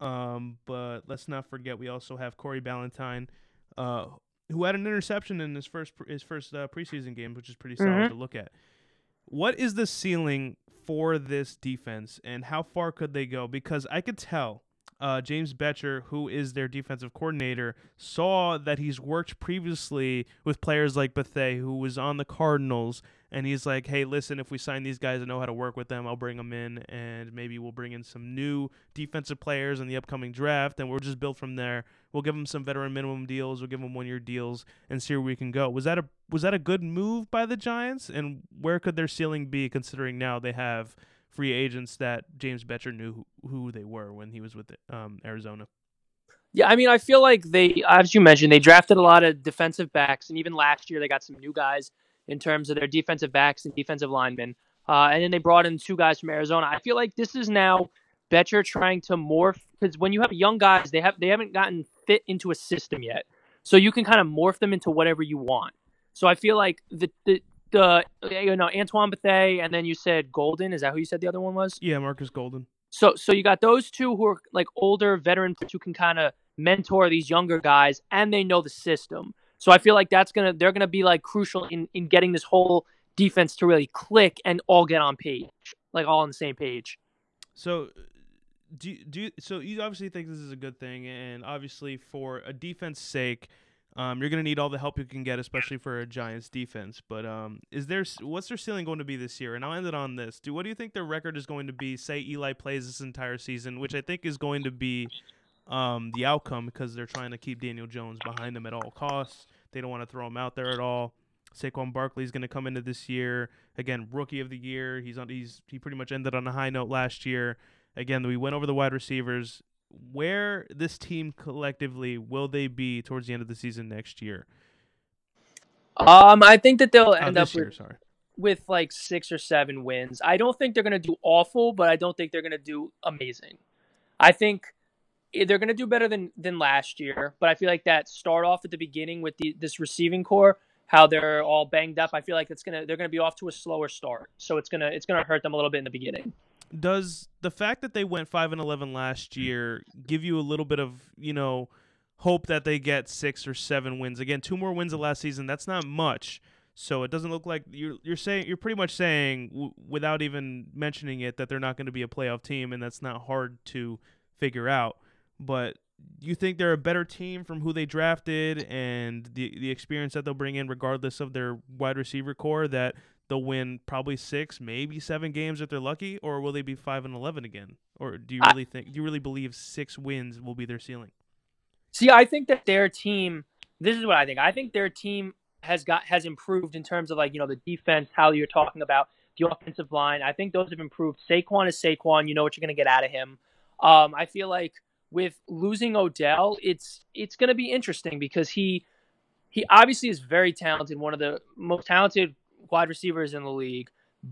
Um, but let's not forget we also have Corey Ballentine, uh, who had an interception in his first his first uh, preseason game, which is pretty solid mm-hmm. to look at. What is the ceiling for this defense, and how far could they go? Because I could tell uh, James Bettcher, who is their defensive coordinator, saw that he's worked previously with players like Bethea, who was on the Cardinals, and he's like, "Hey, listen, if we sign these guys and know how to work with them, I'll bring them in, and maybe we'll bring in some new defensive players in the upcoming draft, and we'll just build from there. We'll give them some veteran minimum deals, we'll give them one-year deals, and see where we can go." Was that a was that a good move by the Giants, and where could their ceiling be, considering now they have free agents that James Bettcher knew who, they were when he was with um, Arizona. Yeah, I mean, I feel like they, as you mentioned, they drafted a lot of defensive backs, and even last year they got some new guys in terms of their defensive backs and defensive linemen. Uh, and then they brought in two guys from Arizona. I feel like this is now Bettcher trying to morph because when you have young guys, they have they haven't gotten fit into a system yet, so you can kind of morph them into whatever you want. So I feel like the the the eh, you know Antoine Bethea, and then you said Golden. Is that who you said the other one was? Yeah, Marcus Golden. So so you got those two who are like older veteran who can kind of mentor these younger guys, and they know the system. So I feel like that's gonna they're gonna be like crucial in in getting this whole defense to really click and all get on page, like all on the same page. So do you, do you, so you obviously think this is a good thing, and obviously for a defense sake um, you're going to need all the help you can get, especially for a Giants defense. But um, is there what's their ceiling going to be this year? And I'll end it on this. Do what do you think their record is going to be? Say Eli plays this entire season, which I think is going to be um, the outcome because they're trying to keep Daniel Jones behind them at all costs. They don't want to throw him out there at all. Saquon Barkley is going to come into this year again, rookie of the year. He's on. He's he pretty much ended on a high note last year. Again, we went over the wide receivers where this team collectively will they be towards the end of the season next year? Um, I think that they'll end up year, with, sorry. with like six or seven wins. I don't think they're going to do awful, but I don't think they're going to do amazing. I think they're going to do better than than last year, but I feel like that start off at the beginning with the this receiving core, how they're all banged up. I feel like it's gonna they're going to be off to a slower start, so it's gonna it's gonna hurt them a little bit in the beginning does the fact that they went 5 and 11 last year give you a little bit of, you know, hope that they get 6 or 7 wins? Again, two more wins of last season, that's not much. So it doesn't look like you're you're saying you're pretty much saying w- without even mentioning it that they're not going to be a playoff team and that's not hard to figure out. But you think they're a better team from who they drafted and the the experience that they'll bring in regardless of their wide receiver core that they'll win probably six, maybe seven games if they're lucky, or will they be five and eleven again? Or do you really I, think? Do you really believe six wins will be their ceiling? See, I think that their team. This is what I think. I think their team has got has improved in terms of like you know the defense, how you're talking about the offensive line. I think those have improved. Saquon is Saquon. You know what you're going to get out of him. Um, I feel like with losing Odell, it's it's going to be interesting because he he obviously is very talented, one of the most talented wide receivers in the league,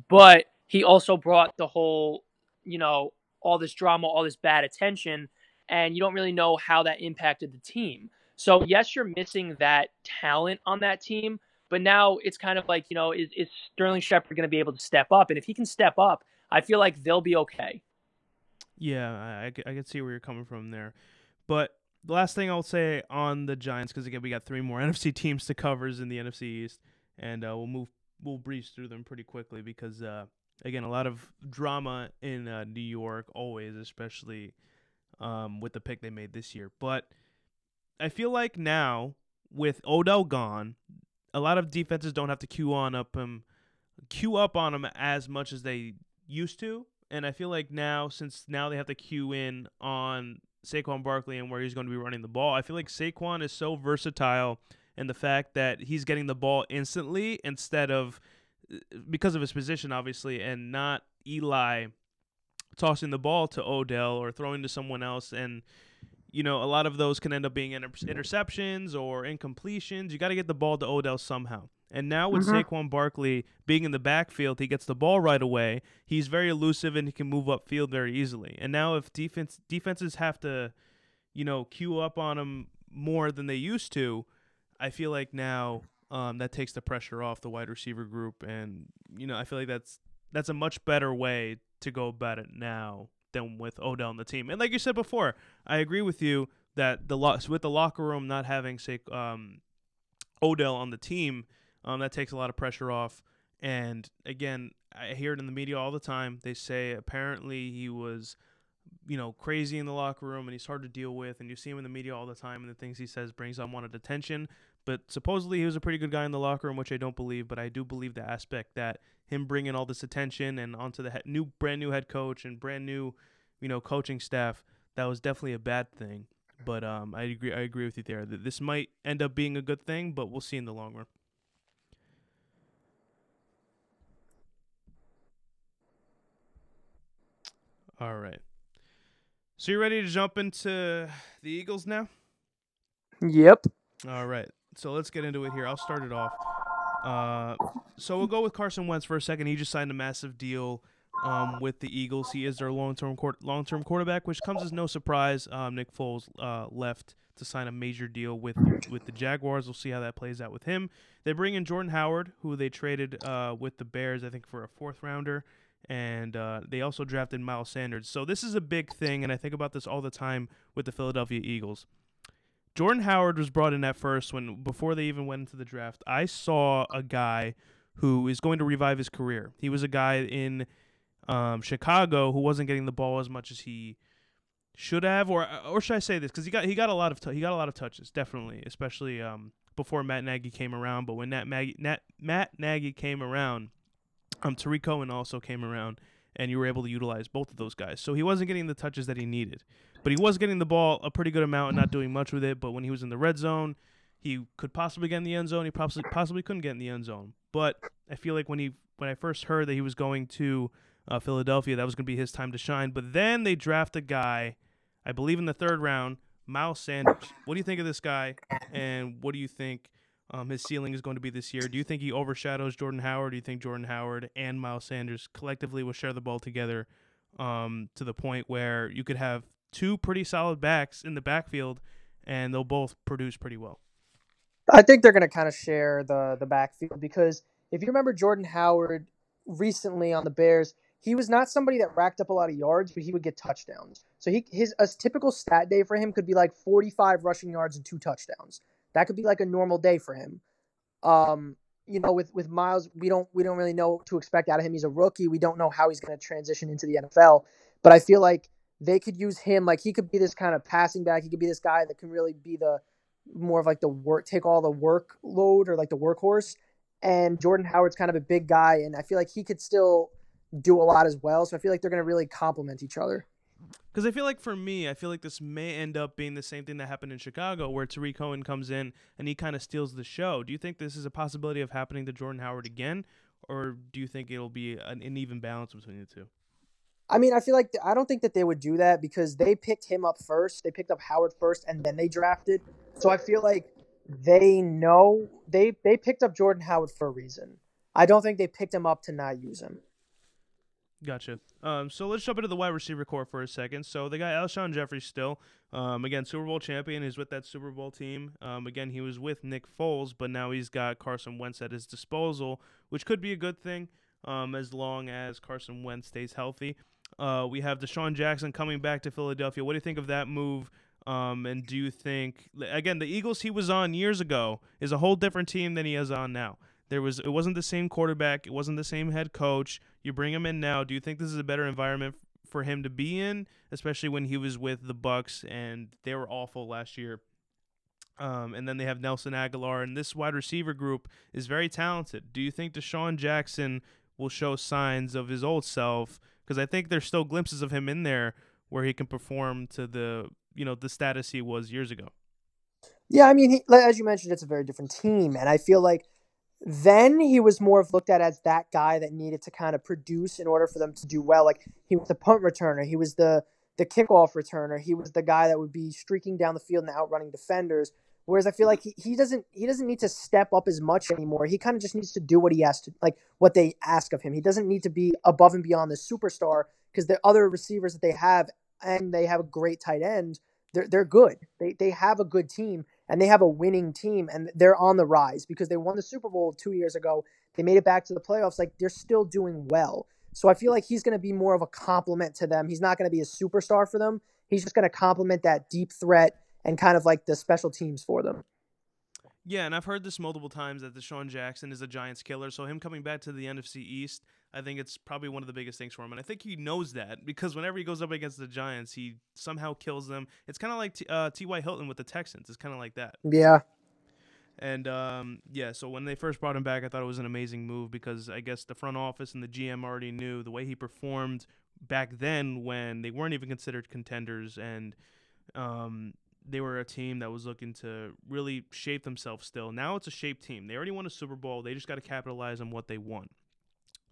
but he also brought the whole, you know, all this drama, all this bad attention, and you don't really know how that impacted the team. So, yes, you're missing that talent on that team, but now it's kind of like, you know, is, is Sterling Shepard going to be able to step up? And if he can step up, I feel like they'll be okay. Yeah, I, I can see where you're coming from there. But the last thing I'll say on the Giants, because again, we got three more [LAUGHS] NFC teams to cover in the NFC East, and uh, we'll move we'll breeze through them pretty quickly because uh, again, a lot of drama in uh, New York always, especially um, with the pick they made this year. But I feel like now with Odell gone, a lot of defenses don't have to queue on up him, queue up on him as much as they used to. And I feel like now, since now they have to queue in on Saquon Barkley and where he's going to be running the ball, I feel like Saquon is so versatile, and the fact that he's getting the ball instantly instead of because of his position, obviously, and not Eli tossing the ball to Odell or throwing to someone else. And, you know, a lot of those can end up being inter- interceptions or incompletions. You got to get the ball to Odell somehow. And now with mm-hmm. Saquon Barkley being in the backfield, he gets the ball right away. He's very elusive and he can move upfield very easily. And now if defense defenses have to, you know, queue up on him more than they used to, I feel like now um, that takes the pressure off the wide receiver group. And you know, I feel like that's that's a much better way to go about it now than with Odell on the team. And like you said before, I agree with you that the lo- with the locker room not having say um, Odell on the team, um, that takes a lot of pressure off. And again, I hear it in the media all the time. They say apparently he was, you know, crazy in the locker room and he's hard to deal with. And you see him in the media all the time, and the things he says brings unwanted attention. But supposedly he was a pretty good guy in the locker room, which I don't believe. But I do believe the aspect that him bringing all this attention and onto the he- new, brand new head coach and brand new, you know, coaching staff, that was definitely a bad thing. But um, I agree. I agree with you there. That this might end up being a good thing, but we'll see in the long run. All right. So you ready to jump into the Eagles now? Yep. All right so let's get into it here. I'll start it off. Uh, so we'll go with Carson Wentz for a second. He just signed a massive deal um, with the Eagles. He is their long-term long term quarterback, which comes as no surprise. Um, Nick Foles uh, left to sign a major deal with with the Jaguars. We'll see how that plays out with him. They bring in Jordan Howard, who they traded uh, with the Bears, I think, for a fourth rounder, and uh, they also drafted Miles Sanders. So this is a big thing, and I think about this all the time with the Philadelphia Eagles. Jordan Howard was brought in at first when before they even went into the draft. I saw a guy who is going to revive his career. He was a guy in um, Chicago who wasn't getting the ball as much as he should have, or or should I say this? Because he got he got a lot of t- he got a lot of touches, definitely, especially um, before Matt Nagy came around. But when Matt, Mag- Nat, Matt Nagy came around, um, Tarik Cohen also came around, and you were able to utilize both of those guys. So he wasn't getting the touches that he needed. But he was getting the ball a pretty good amount and not doing much with it. But when he was in the red zone, he could possibly get in the end zone. He possibly possibly couldn't get in the end zone. But I feel like when he when I first heard that he was going to uh, Philadelphia, that was going to be his time to shine. But then they draft a guy, I believe in the third round, Miles Sanders. What do you think of this guy? And what do you think um, his ceiling is going to be this year? Do you think he overshadows Jordan Howard? Do you think Jordan Howard and Miles Sanders collectively will share the ball together um, to the point where you could have two pretty solid backs in the backfield, and they'll both produce pretty well. I think they're going to kind of share the the backfield because if you remember Jordan Howard recently on the Bears, he was not somebody that racked up a lot of yards, but he would get touchdowns. So he his a typical stat day for him could be like 45 rushing yards and two touchdowns. That could be like a normal day for him. Um, you know, with with Miles, we don't we don't really know what to expect out of him. He's a rookie. We don't know how he's going to transition into the NFL. But I feel like they could use him like he could be this kind of passing back. He could be this guy that can really be the more of like the work, take all the workload or like the workhorse. And Jordan Howard's kind of a big guy, and I feel like he could still do a lot as well. So I feel like they're going to really complement each other. Because I feel like for me, I feel like this may end up being the same thing that happened in Chicago, where Tarik Cohen comes in and he kind of steals the show. Do you think this is a possibility of happening to Jordan Howard again, or do you think it'll be an, an even balance between the two? I mean, I feel like I don't think that they would do that because they picked him up first. They picked up Howard first, and then they drafted. So I feel like they know they they picked up Jordan Howard for a reason. I don't think they picked him up to not use him. Gotcha. Um, so let's jump into the wide receiver core for a second. So they got Alshon Jeffery still. Um, again, Super Bowl champion. He's with that Super Bowl team. Um, again, he was with Nick Foles, but now he's got Carson Wentz at his disposal, which could be a good thing um, as long as Carson Wentz stays healthy. Uh, we have DeSean Jackson coming back to Philadelphia. What do you think of that move? Um, and do you think again the Eagles he was on years ago is a whole different team than he is on now? There was it wasn't the same quarterback, it wasn't the same head coach. You bring him in now. Do you think this is a better environment for him to be in, especially when he was with the Bucs and they were awful last year? Um, and then they have Nelson Agholor, and this wide receiver group is very talented. Do you think DeSean Jackson will show signs of his old self? Because I think there's still glimpses of him in there where he can perform to the you know the status he was years ago. Yeah, I mean, he, as you mentioned, it's a very different team, and I feel like then he was more of looked at as that guy that needed to kind of produce in order for them to do well. Like he was the punt returner, he was the the kickoff returner, he was the guy that would be streaking down the field and outrunning defenders. Whereas I feel like he, he doesn't he doesn't need to step up as much anymore. He kind of just needs to do what he has to like what they ask of him. He doesn't need to be above and beyond the superstar because the other receivers that they have and they have a great tight end. They're they're good. They they have a good team and they have a winning team and they're on the rise because they won the Super Bowl 2 years ago. They made it back to the playoffs like they're still doing well. So I feel like he's going to be more of a complement to them. He's not going to be a superstar for them. He's just going to complement that deep threat and kind of like the special teams for them. Yeah, and I've heard this multiple times that DeSean Jackson is a Giants killer. So him coming back to the NFC East, I think it's probably one of the biggest things for him. And I think he knows that because whenever he goes up against the Giants, he somehow kills them. It's kind of like T- uh, T.Y. Hilton with the Texans. It's kind of like that. Yeah. And um, yeah, so when they first brought him back, I thought it was an amazing move because I guess the front office and the GM already knew the way he performed back then when they weren't even considered contenders and um, they were a team that was looking to really shape themselves still. Now it's a shaped team. They already won a Super Bowl. They just got to capitalize on what they won.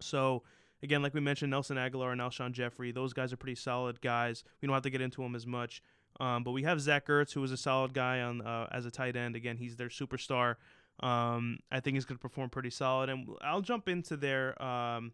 So, again, like we mentioned, Nelson Agholor and Alshon Jeffery, those guys are pretty solid guys. We don't have to get into them as much. Um, but we have Zach Ertz, who is a solid guy on uh, as a tight end. Again, he's their superstar. Um, I think he's going to perform pretty solid. And I'll jump into their um,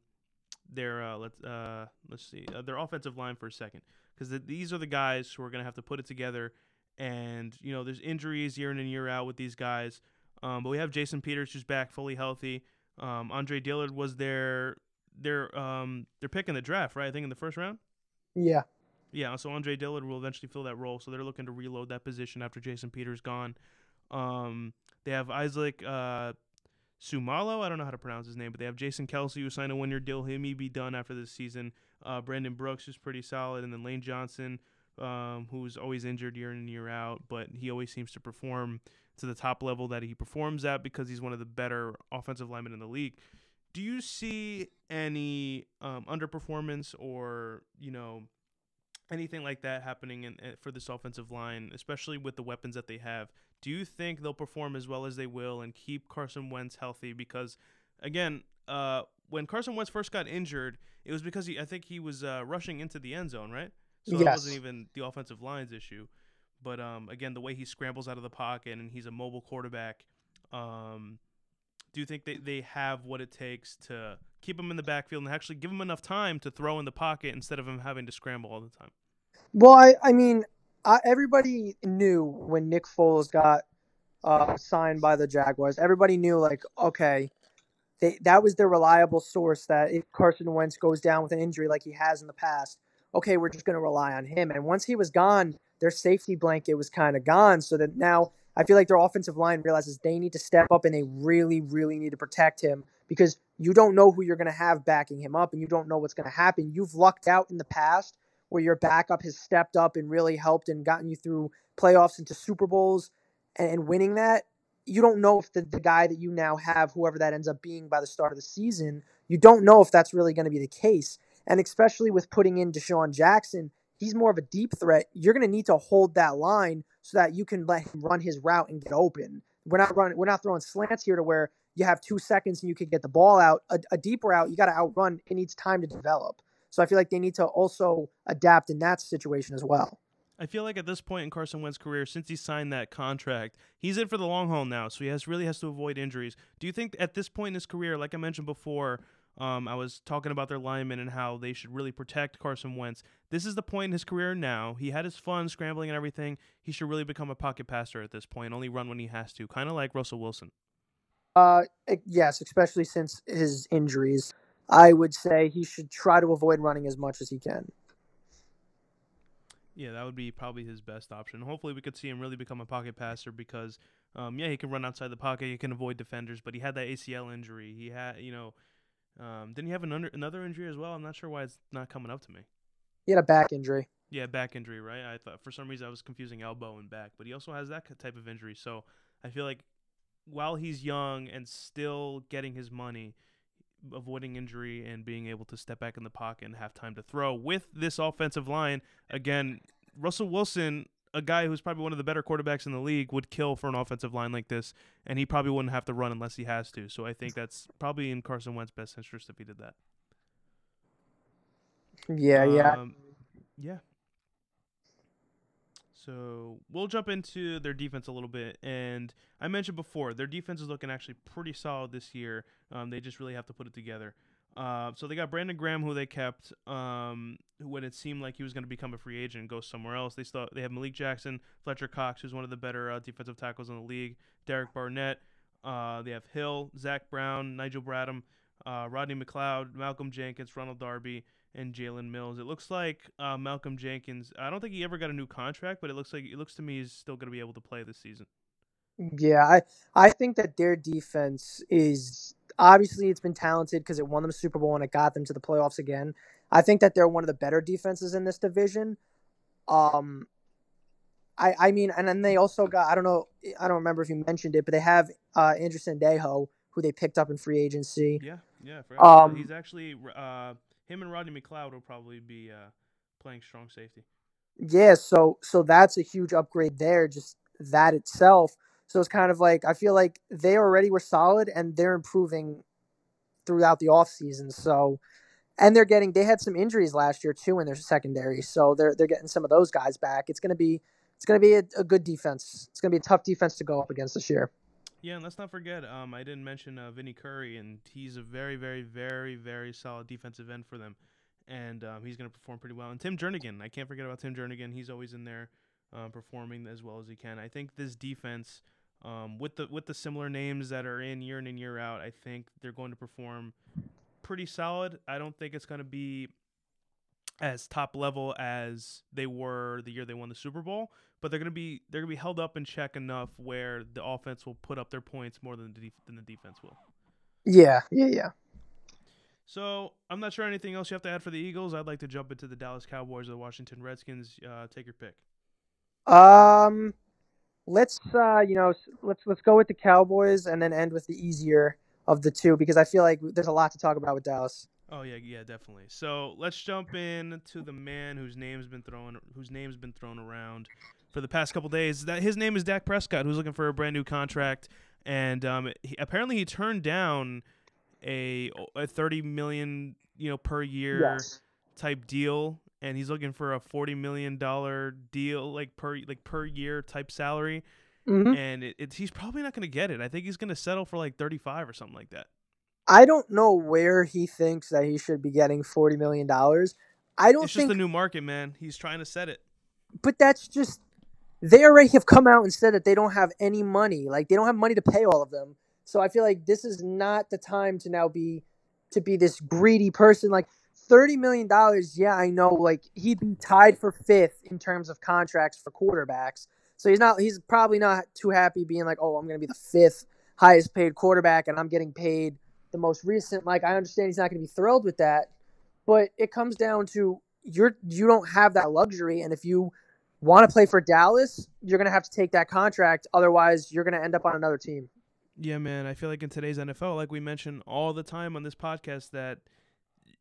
their uh, let's uh, let's see uh, their offensive line for a second because the, these are the guys who are going to have to put it together and you know there's injuries year in and year out with these guys. Um, but we have Jason Peters who's back fully healthy. Um, Andre Dillard was their their um their pick in the draft, right? I think in the first round. Yeah. Yeah. So Andre Dillard will eventually fill that role. So they're looking to reload that position after Jason Peters gone. Um, they have Isaac uh, Seumalo. I don't know how to pronounce his name, but they have Jason Kelce who signed a one-year deal. He may be done after this season. Uh, Brandon Brooks is pretty solid, and then Lane Johnson um, who's always injured year in and year out, but he always seems to perform to the top level that he performs at because he's one of the better offensive linemen in the league. Do you see any um, underperformance or you know anything like that happening in, in, for this offensive line, especially with the weapons that they have? Do you think they'll perform as well as they will and keep Carson Wentz healthy? Because again, uh, when Carson Wentz first got injured, it was because he I think he was uh, rushing into the end zone, right? So yes. that wasn't even the offensive line's issue. But um, again, the way he scrambles out of the pocket and he's a mobile quarterback, um, do you think they, they have what it takes to keep him in the backfield and actually give him enough time to throw in the pocket instead of him having to scramble all the time? Well, I, I mean, I, everybody knew when Nick Foles got uh, signed by the Jaguars, everybody knew, like, okay, they, that was their reliable source that if Carson Wentz goes down with an injury like he has in the past – okay, we're just going to rely on him. And once he was gone, their safety blanket was kind of gone. So that now I feel like their offensive line realizes they need to step up and they really, really need to protect him because you don't know who you're going to have backing him up and you don't know what's going to happen. You've lucked out in the past where your backup has stepped up and really helped and gotten you through playoffs into Super Bowls and, and winning that. You don't know if the, the guy that you now have, whoever that ends up being by the start of the season, you don't know if that's really going to be the case. And especially with putting in DeSean Jackson, he's more of a deep threat. You're going to need to hold that line so that you can let him run his route and get open. We're not running. We're not throwing slants here to where you have two seconds and you can get the ball out. A, a deep route, you got to outrun. It needs time to develop. So I feel like they need to also adapt in that situation as well. I feel like at this point in Carson Wentz's career, since he signed that contract, he's in for the long haul now. So he has really has to avoid injuries. Do you think at this point in his career, like I mentioned before, um, I was talking about their linemen and how they should really protect Carson Wentz. This is the point in his career now. He had his fun scrambling and everything. He should really become a pocket passer at this point, only run when he has to, kind of like Russell Wilson. Uh, yes, especially since his injuries. I would say he should try to avoid running as much as he can. Yeah, that would be probably his best option. Hopefully, we could see him really become a pocket passer because, um, yeah, he can run outside the pocket, he can avoid defenders, but he had that ACL injury. He had, you know, um, didn't he have an under, another injury as well? I'm not sure why it's not coming up to me. He had a back injury. Yeah, back injury, right? I thought for some reason I was confusing elbow and back, but he also has that type of injury. So I feel like while he's young and still getting his money, avoiding injury and being able to step back in the pocket and have time to throw with this offensive line, again, Russell Wilson, a guy who's probably one of the better quarterbacks in the league, would kill for an offensive line like this, and he probably wouldn't have to run unless he has to. So I think that's probably in Carson Wentz's best interest if he did that. Yeah, yeah. Um, yeah. So we'll jump into their defense a little bit, and I mentioned before their defense is looking actually pretty solid this year. Um, they just really have to put it together. Uh, so they got Brandon Graham, who they kept um, when it seemed like he was going to become a free agent and go somewhere else. They still they have Malik Jackson, Fletcher Cox, who's one of the better uh, defensive tackles in the league. Derek Barnett. Uh, they have Hill, Zach Brown, Nigel Bradham, uh, Rodney McLeod, Malcolm Jenkins, Ronald Darby, and Jalen Mills. It looks like uh, Malcolm Jenkins. I don't think he ever got a new contract, but it looks like it looks to me he's still going to be able to play this season. Yeah, I I think that their defense is obviously it's been talented because it won them a Super Bowl and it got them to the playoffs again. I think that they're one of the better defenses in this division. Um, I I mean, and then they also got I don't know I don't remember if you mentioned it, but they have uh, Andrew Sendejo who they picked up in free agency. Yeah, yeah. Um, he's actually uh, him and Rodney McLeod will probably be uh, playing strong safety. Yeah, so so that's a huge upgrade there, just that itself. So it's kind of like I feel like they already were solid and they're improving throughout the offseason. So and they're getting they had some injuries last year too in their secondary. So they're they're getting some of those guys back. It's gonna be it's gonna be a, a good defense. It's gonna be a tough defense to go up against this year. Yeah, and let's not forget, um, I didn't mention uh, Vinny Curry, and he's a very, very, very, very solid defensive end for them, and um, he's going to perform pretty well. And Tim Jernigan, I can't forget about Tim Jernigan. He's always in there, um, performing as well as he can. I think this defense, um, with the with the similar names that are in year in and year out, I think they're going to perform pretty solid. I don't think it's going to be as top level as they were the year they won the Super Bowl, but they're gonna be they're gonna be held up in check enough where the offense will put up their points more than the def- than the defense will. Yeah, yeah, yeah. So I'm not sure anything else you have to add for the Eagles. I'd like to jump into the Dallas Cowboys or the Washington Redskins. Uh, take your pick. Um, let's uh, you know, let's let's go with the Cowboys and then end with the easier of the two because I feel like there's a lot to talk about with Dallas. Oh yeah, yeah, definitely. So let's jump in to the man whose name's been thrown whose name's been thrown around for the past couple days. That his name is Dak Prescott, who's looking for a brand new contract, and um, he, apparently he turned down a a thirty million you know per year Yes. type deal, and he's looking for a forty million dollar deal like per like per year type salary, hmm and it, it's he's probably not going to get it. I think he's going to settle for like thirty five or something like that. I don't know where he thinks that he should be getting forty million dollars. I don't It's think, just the new market, man. He's trying to set it. but that's just they already have come out and said that they don't have any money. Like they don't have money to pay all of them. So I feel like this is not the time to now be to be this greedy person. Like thirty million dollars, yeah, I know. Like he'd be tied for fifth in terms of contracts for quarterbacks. So he's not. He's probably not too happy being like, oh, I'm going to be the fifth highest paid quarterback, and I'm getting paid the most recent. Like I understand he's not going to be thrilled with that, but it comes down to you're you don't have that luxury, and if you want to play for Dallas, you're going to have to take that contract. Otherwise, you're going to end up on another team. Yeah, man. I feel like in today's NFL, like we mention all the time on this podcast, that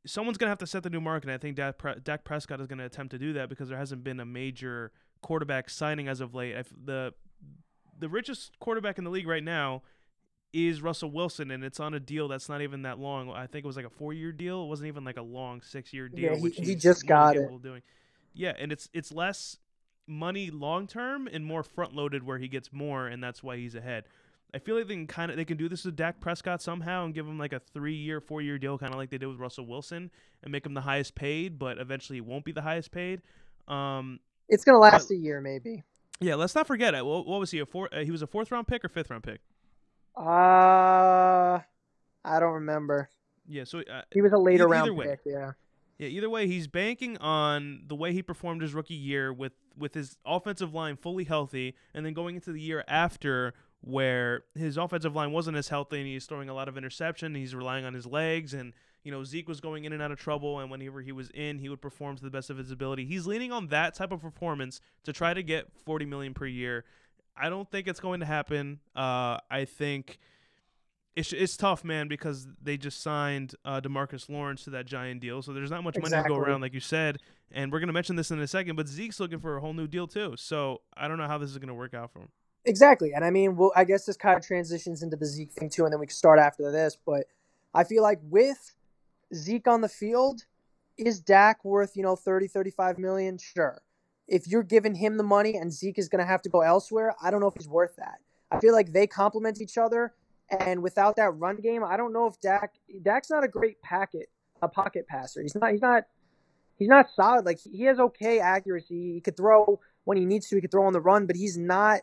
someone's gonna have to set the new market. And I think Dak, Pre- Dak Prescott is gonna attempt to do that because there hasn't been a major quarterback signing as of late. If the the richest quarterback in the league right now is Russell Wilson, and it's on a deal that's not even that long. I think it was like a four year deal. It wasn't even like a long six year deal. Yeah, he- which he just got it. Doing. Yeah, and it's it's less money long term and more front loaded where he gets more, and that's why he's ahead. I feel like they can kind of they can do this with Dak Prescott somehow and give him like a three year, four year deal, kind of like they did with Russell Wilson, and make him the highest paid, but eventually he won't be the highest paid. Um, It's going to last a year, maybe. yeah, let's not forget it. What, what was he a four? Uh, he was a fourth round pick or fifth round pick. Uh, I don't remember. Yeah, so uh, He was a later round way. pick. Yeah. Yeah, either way, he's banking on the way he performed his rookie year with with his offensive line fully healthy, and then going into the year after where his offensive line wasn't as healthy and he's throwing a lot of interception. He's relying on his legs, and you know Zeke was going in and out of trouble, and whenever he was in, he would perform to the best of his ability. He's leaning on that type of performance to try to get 40 million per year. I don't think it's going to happen. Uh, I think it's it's tough, man, because they just signed uh, Demarcus Lawrence to that giant deal, so there's not much money to go around, like you said. And we're gonna mention this in a second, but Zeke's looking for a whole new deal too. So I don't know how this is gonna work out for him. Exactly, and I mean, well, I guess this kind of transitions into the Zeke thing too, and then we can start after this. But I feel like with Zeke on the field, is Dak worth you know 30, 35 million? Sure. If you're giving him the money and Zeke is gonna have to go elsewhere, I don't know if he's worth that. I feel like they complement each other and without that run game, I don't know if Dak Dak's not a great packet a pocket passer. He's not he's not he's not solid. Like he has okay accuracy. He could throw when he needs to. He could throw on the run, but he's not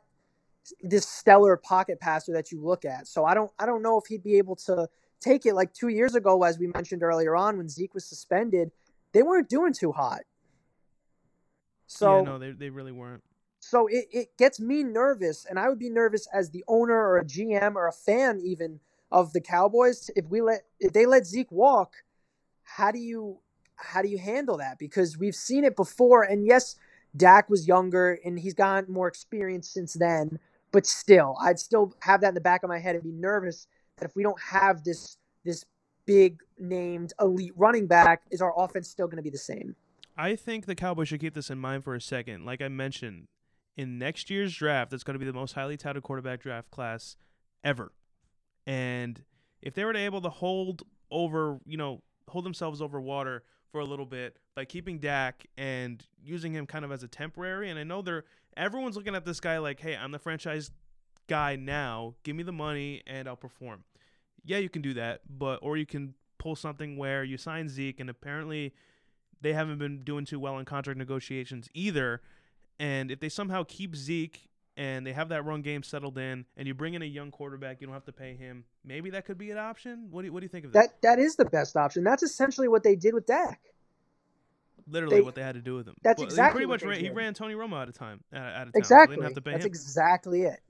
this stellar pocket passer that you look at. So I don't I don't know if he'd be able to take it like 2 years ago as we mentioned earlier on when Zeke was suspended. They weren't doing too hot. So yeah, no, they they really weren't. So it, it gets me nervous, and I would be nervous as the owner or a GM or a fan even of the Cowboys if we let if they let Zeke walk. How do you how do you handle that? Because we've seen it before, and yes, Dak was younger and he's gotten more experience since then. But still, I'd still have that in the back of my head and be nervous that if we don't have this this big named elite running back, is our offense still going to be the same? I think the Cowboys should keep this in mind for a second. Like I mentioned, in next year's draft that's going to be the most highly touted quarterback draft class ever. And if they were to able to hold over, you know, hold themselves over water for a little bit by keeping Dak and using him kind of as a temporary, and I know they're everyone's looking at this guy like, hey, I'm the franchise guy now. Give me the money and I'll perform. Yeah, you can do that, but or you can pull something where you sign Zeke and apparently they haven't been doing too well in contract negotiations either. And if they somehow keep Zeke and they have that run game settled in, and you bring in a young quarterback, you don't have to pay him. Maybe that could be an option. What do you, what do you think of that? That that is the best option. That's essentially what they did with Dak. Literally, they, what they had to do with him. That's well, exactly pretty much ran, he ran Tony Romo out of time. Out of town, exactly. So that's him. exactly it.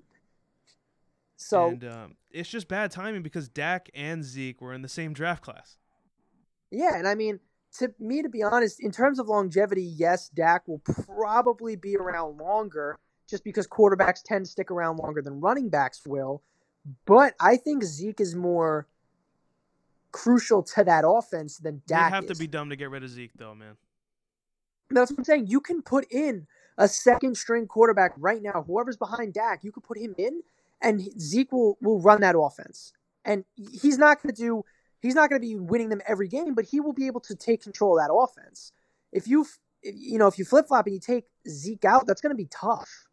So and um, it's just bad timing because Dak and Zeke were in the same draft class. Yeah, and I mean, to me, to be honest, in terms of longevity, yes, Dak will probably be around longer just because quarterbacks tend to stick around longer than running backs will. But I think Zeke is more crucial to that offense than Dak. You have is. to be dumb to get rid of Zeke, though, man. That's what I'm saying. You can put in a second string quarterback right now. Whoever's behind Dak, you could put him in, and Zeke will will run that offense. And he's not going to do He's not going to be winning them every game, but he will be able to take control of that offense. If you, you know, if you flip flop and you take Zeke out, that's going to be tough.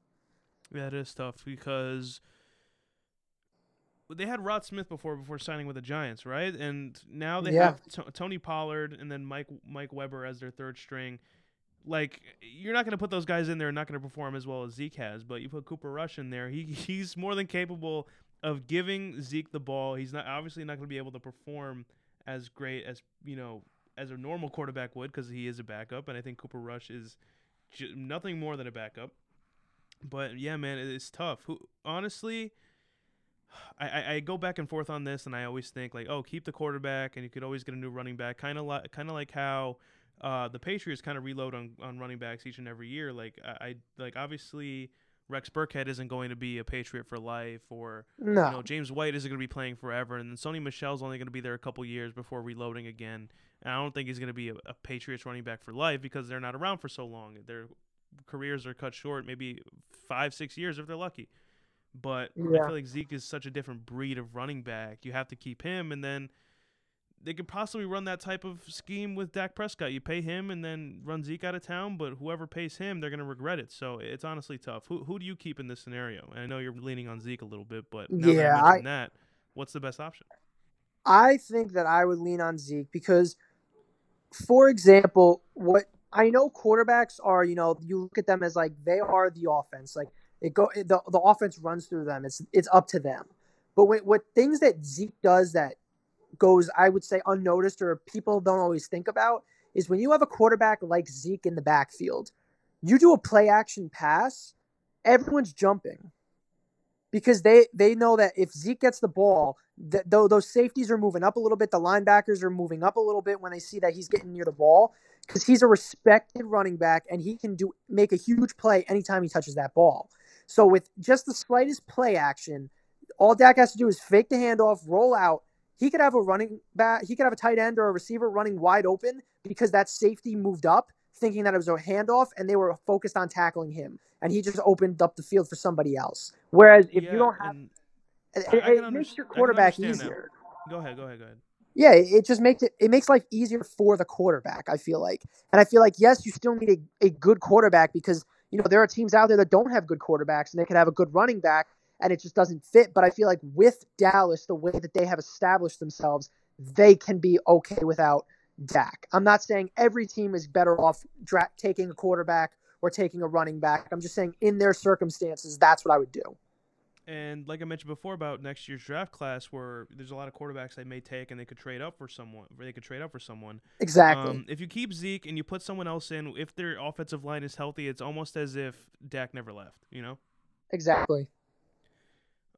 Yeah, it is tough because they had Rod Smith before before signing with the Giants, right? And now they yeah. have t- Tony Pollard and then Mike Mike Weber as their third string. Like you're not going to put those guys in there and not going to perform as well as Zeke has, but you put Cooper Rush in there. He [LAUGHS] he's more than capable of giving Zeke the ball. He's not obviously not going to be able to perform as great as you know as a normal quarterback would because he is a backup, and I think Cooper Rush is j- nothing more than a backup. But yeah, man, it's tough. Who honestly, [SIGHS] I, I go back and forth on this, and I always think like, oh, keep the quarterback, and you could always get a new running back. Kind of like kind of like how uh, the Patriots kind of reload on, on running backs each and every year. Like I, I like obviously Rex Burkhead isn't going to be a Patriot for life, or no. you know James White isn't going to be playing forever, and then Sony Michel's only going to be there a couple years before reloading again. And I don't think he's going to be a, a, Patriots running back for life because they're not around for so long. Their careers are cut short, maybe five, six years if they're lucky. But yeah. I feel like Zeke is such a different breed of running back. You have to keep him, and then they could possibly run that type of scheme with Dak Prescott. You pay him and then run Zeke out of town, but whoever pays him, they're going to regret it. So it's honestly tough. Who who do you keep in this scenario? And I know you're leaning on Zeke a little bit, but yeah, that, I, that, what's the best option? I think that I would lean on Zeke because, for example, what I know quarterbacks are, you know, you look at them as like they are the offense. Like it go the the offense runs through them. It's it's up to them. But what, what things that Zeke does that goes, I would say, unnoticed or people don't always think about is when you have a quarterback like Zeke in the backfield, you do a play action pass, everyone's jumping. because they they know that if Zeke gets the ball, th- though those safeties are moving up a little bit, the linebackers are moving up a little bit when they see that he's getting near the ball because he's a respected running back and he can do make a huge play anytime he touches that ball. So with just the slightest play action, all Dak has to do is fake the handoff, roll out. He could have a running back, he could have a tight end or a receiver running wide open because that safety moved up, thinking that it was a handoff, and they were focused on tackling him, and he just opened up the field for somebody else. Whereas if Yeah, you don't have, it, it makes your quarterback understand that. easier. Go ahead, go ahead, go ahead. Yeah, it just makes it it makes life easier for the quarterback. I feel like, and I feel like yes, you still need a, a good quarterback because you know there are teams out there that don't have good quarterbacks and they could have a good running back and it just doesn't fit. But I feel like with Dallas, the way that they have established themselves, they can be okay without Dak. I'm not saying every team is better off dra- taking a quarterback or taking a running back. I'm just saying in their circumstances, that's what I would do. And like I mentioned before about next year's draft class, where there's a lot of quarterbacks they may take, and they could trade up for someone. They could trade up for someone. Exactly. Um, if you keep Zeke and you put someone else in, if their offensive line is healthy, it's almost as if Dak never left. You know. exactly.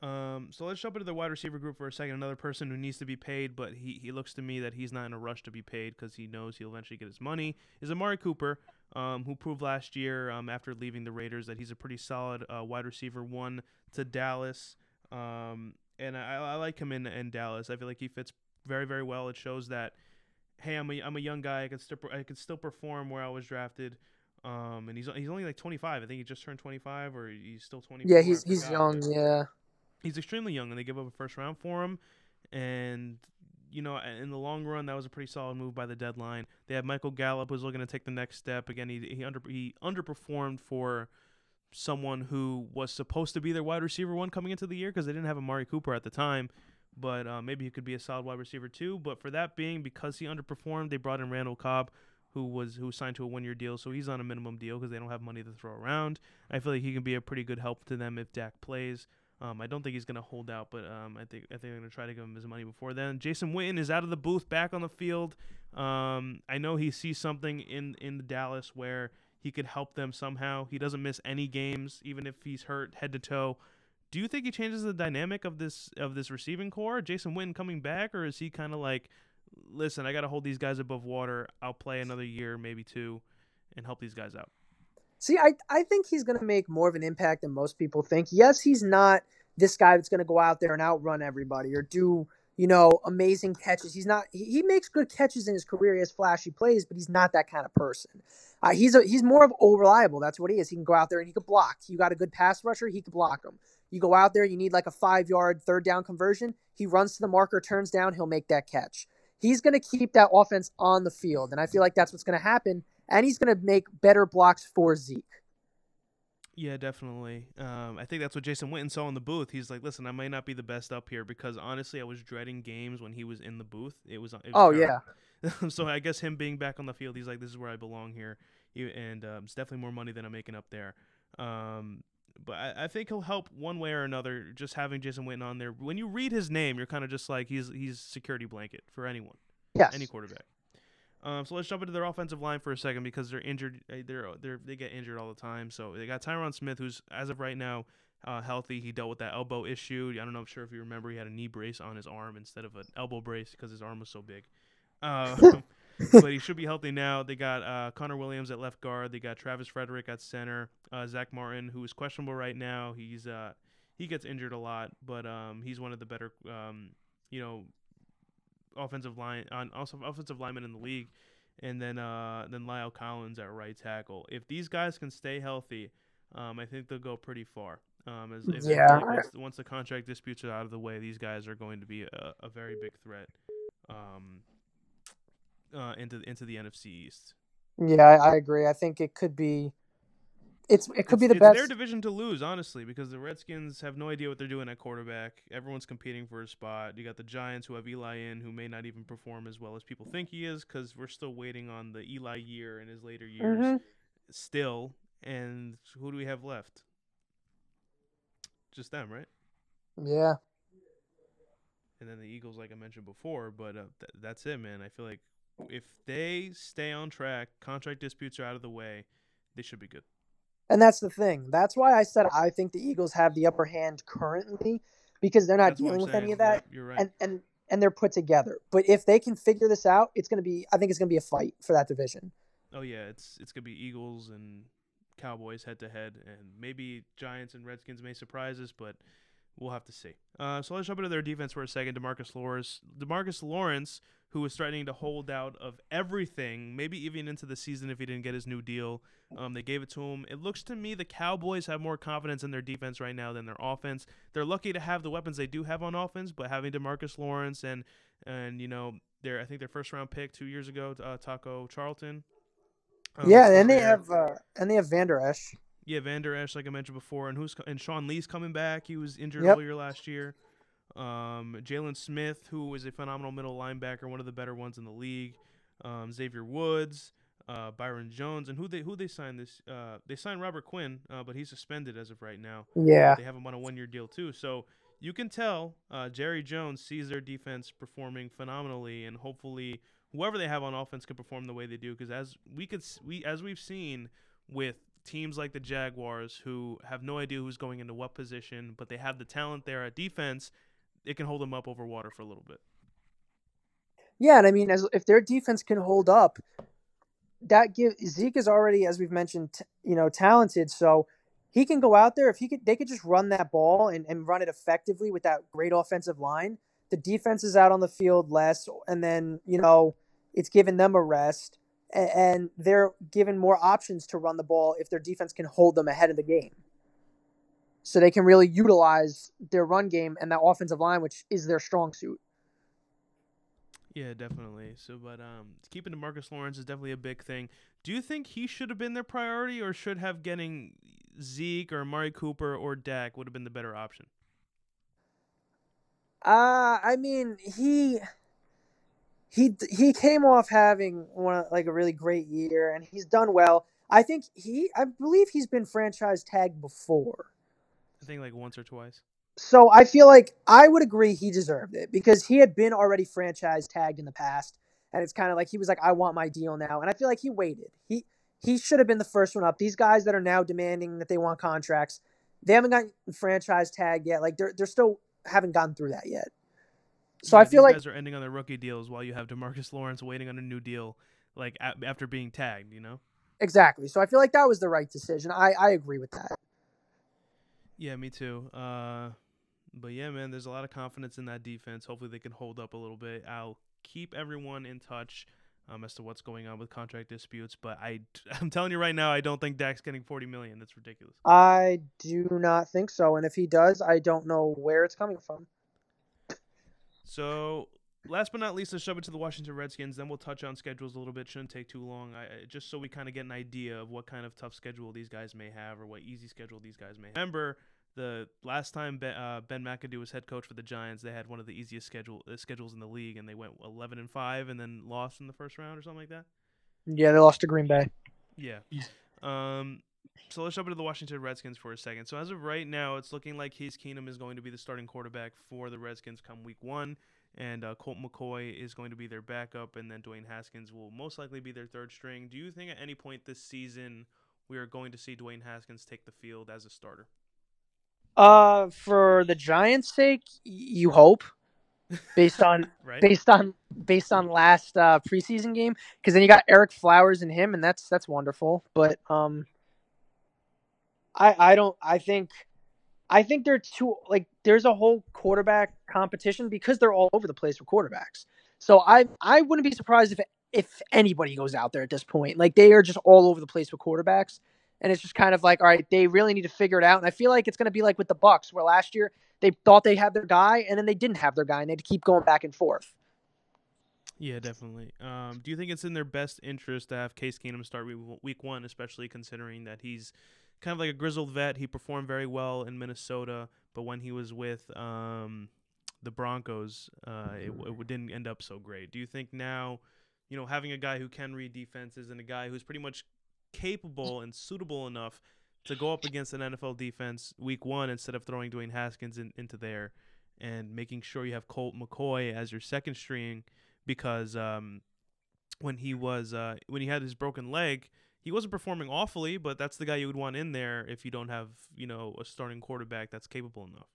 Um, so let's jump into the wide receiver group for a second. Another person who needs to be paid, but he, he looks to me that he's not in a rush to be paid because he knows he'll eventually get his money. Is Amari Cooper, um, who proved last year um, after leaving the Raiders that he's a pretty solid uh, wide receiver. One to Dallas, um, and I, I like him in in Dallas. I feel like he fits very very well. It shows that hey, I'm a I'm a young guy. I can still I can still perform where I was drafted. Um, and he's he's only like 25. I think he just turned 25, or he's still 24. Yeah, he's he's young. Yeah. He's extremely young, and they give up a first round for him. And you know, in the long run, that was a pretty solid move by the deadline. They have Michael Gallup, who's looking to take the next step. Again, he he under he underperformed for someone who was supposed to be their wide receiver one coming into the year because they didn't have Amari Cooper at the time. But uh, maybe he could be a solid wide receiver too. But for that being, because he underperformed, they brought in Randall Cobb, who was who signed to a one year deal, so he's on a minimum deal because they don't have money to throw around. I feel like he can be a pretty good help to them if Dak plays. Um, I don't think he's going to hold out, but um, I think I think they're going to try to give him his money before then. Jason Witten is out of the booth, back on the field. Um, I know he sees something in in the Dallas where he could help them somehow. He doesn't miss any games, even if he's hurt head to toe. Do you think he changes the dynamic of this of this receiving core? Jason Witten coming back, or is he kind of like, listen, I got to hold these guys above water. I'll play another year, maybe two, and help these guys out. See, I, I think he's going to make more of an impact than most people think. Yes, he's not this guy that's going to go out there and outrun everybody or do, you know, amazing catches. He's not, he, he makes good catches in his career. He has flashy plays, but he's not that kind of person. Uh, he's a, he's more of all reliable. That's what he is. He can go out there and he could block. You got a good pass rusher, he could block him. You go out there, you need like a five yard third down conversion. He runs to the marker, turns down, he'll make that catch. He's going to keep that offense on the field. And I feel like that's what's going to happen. And he's going to make better blocks for Zeke. Yeah, definitely. Um, I think that's what Jason Witten saw in the booth. He's like, "Listen, I might not be the best up here because honestly, I was dreading games when he was in the booth. It was, it was Oh, terrible. yeah. [LAUGHS] so I guess him being back on the field, he's like, "This is where I belong here," and um, it's definitely more money than I'm making up there. Um, but I, I think he'll help one way or another. Just having Jason Witten on there, when you read his name, you're kind of just like he's he's security blanket for anyone, Yes. any quarterback. Um, so let's jump into their offensive line for a second because they're injured. uh, They're they're they get injured all the time. So they got Tyron Smith, who's as of right now uh, healthy. He dealt with that elbow issue. I don't know. I'm sure if you remember, he had a knee brace on his arm instead of an elbow brace because his arm was so big. Uh, [LAUGHS] but he should be healthy now. They got uh, Connor Williams at left guard. They got Travis Frederick at center. Uh, Zack Martin, who is questionable right now. He's uh, he gets injured a lot, but um, he's one of the better um, you know offensive line on also offensive linemen in the league. And then uh, then La'el Collins at right tackle. If these guys can stay healthy, um, I think they'll go pretty far. Um, as, if, Yeah. once, once the contract disputes are out of the way, these guys are going to be a, a very big threat um, uh, into into the NFC East. Yeah, I agree. I think it could be. It's it could it's, be the it's best. their division to lose, honestly, because the Redskins have no idea what they're doing at quarterback. Everyone's competing for a spot. You got the Giants who have Eli in, who may not even perform as well as people think he is, because we're still waiting on the Eli year in his later years. Mhm. Still, and who do we have left? Just them, right? Yeah, And then the Eagles, like I mentioned before, but uh, th- that's it, man. I feel like if they stay on track, contract disputes are out of the way, they should be good. And that's the thing. That's why I said I think the Eagles have the upper hand currently because they're not That's dealing with any of that. You're right. and and and they're put together. But if they can figure this out, it's gonna be. I think it's gonna be a fight for that division. Oh yeah, it's it's gonna be Eagles and Cowboys head to head, and maybe Giants and Redskins may surprise us, but we'll have to see. Uh, so let's jump into their defense for a second. Demarcus Lawrence, Demarcus Lawrence, who was threatening to hold out of everything, maybe even into the season if he didn't get his new deal. Um, they gave it to him. It looks to me the Cowboys have more confidence in their defense right now than their offense. They're lucky to have the weapons they do have on offense, but having Demarcus Lawrence and and you know their I think their first round pick two years ago, uh, Taco Charlton. um, yeah, and they there. have uh, and they have Van Der Esch. Yeah, Van Der Esch, like I mentioned before, and who's and Sean Lee's coming back. He was injured Yep. earlier last year. Um, Jaylon Smith, who is a phenomenal middle linebacker, one of the better ones in the league. Um, Xavier Woods, uh, Byron Jones, and who they who they signed this? Uh, they signed Robert Quinn, uh, but he's suspended as of right now. Yeah, They have him on a one year deal too. So you can tell uh, Jerry Jones sees their defense performing phenomenally, and hopefully whoever they have on offense can perform the way they do. Because as we could we as we've seen with teams like the Jaguars, who have no idea who's going into what position, but they have the talent there at defense, it can hold them up over water for a little bit. yeah, and I mean, as if their defense can hold up, that give Zeke is already, as we've mentioned, t- you know, talented. So he can go out there if he could. They could just run that ball and, and run it effectively with that great offensive line. The defense is out on the field less, and then you know it's giving them a rest, and, they're given more options to run the ball if their defense can hold them ahead of the game. So they can really utilize their run game and that offensive line, which is their strong suit. Yeah, definitely. So, but um, keeping Marcus Lawrence is definitely a big thing. Do you think he should have been their priority, or should have getting Zeke or Amari Cooper or Dak would have been the better option? Uh, I mean, he he he came off having one like a really great year, and he's done well. I think he, I believe he's been franchise tagged before, I think like once or twice. so I feel like I would agree he deserved it because he had been already franchise tagged in the past, and it's kind of like he was like, I want my deal now, and I feel like he waited. He he should have been the first one up. These guys that are now demanding that they want contracts, they haven't gotten franchise tagged yet. Like they're they're still haven't gone through that yet. So I feel like guys are ending on their rookie deals while you have Demarcus Lawrence waiting on a new deal, like a- after being tagged. You know. Exactly. So I feel like that was the right decision. I, I agree with that. Yeah, me too. Uh, but yeah, man, there's a lot of confidence in that defense. Hopefully, they can hold up a little bit. I'll keep everyone in touch um, as to what's going on with contract disputes. But I, [LAUGHS] I'm telling you right now, I don't think Dak's getting 40 million. That's ridiculous. I do not think so. And if he does, I don't know where it's coming from. So, last but not least, let's shove it to the Washington Redskins. Then we'll touch on schedules a little bit. Shouldn't take too long. I, just so we kind of get an idea of what kind of tough schedule these guys may have, or what easy schedule these guys may have. Remember, the last time Ben, uh, ben McAdoo was head coach for the Giants, they had one of the easiest schedule uh, schedules in the league, and they went 11 and five, and then lost in the first round or something like that. Yeah, they lost to Green Bay. Yeah. Um. So let's jump into the Washington Redskins for a second. So as of right now, it's looking like Case Keenum is going to be the starting quarterback for the Redskins come Week One, and uh, Colt McCoy is going to be their backup, and then Dwayne Haskins will most likely be their third string. Do you think at any point this season we are going to see Dwayne Haskins take the field as a starter? Uh, for the Giants' sake, you hope, based on [LAUGHS] Right. based on based on last uh, preseason game, because then you got Ereck Flowers and him, and that's that's wonderful. But um, I I don't I think I think they're too like there's a whole quarterback competition because they're all over the place with quarterbacks. So I I wouldn't be surprised if if anybody goes out there at this point. Like they are just all over the place with quarterbacks. And it's just kind of like, all right, they really need to figure it out. And I feel like it's going to be like with the Bucs, where last year they thought they had their guy, and then they didn't have their guy, and they had to keep going back and forth. Yeah, definitely. Um, do you think it's in their best interest to have Case Keenum start week, week one, especially considering that he's kind of like a grizzled vet? He performed very well in Minnesota, but when he was with um, the Broncos, uh, it, it didn't end up so great. Do you think now, you know, having a guy who can read defenses and a guy who's pretty much capable and suitable enough to go up against an NFL defense week one instead of throwing Dwayne Haskins in, into there and making sure you have Colt McCoy as your second string because um, when he was uh, when he had his broken leg, he wasn't performing awfully, but that's the guy you would want in there if you don't have you know a starting quarterback that's capable enough.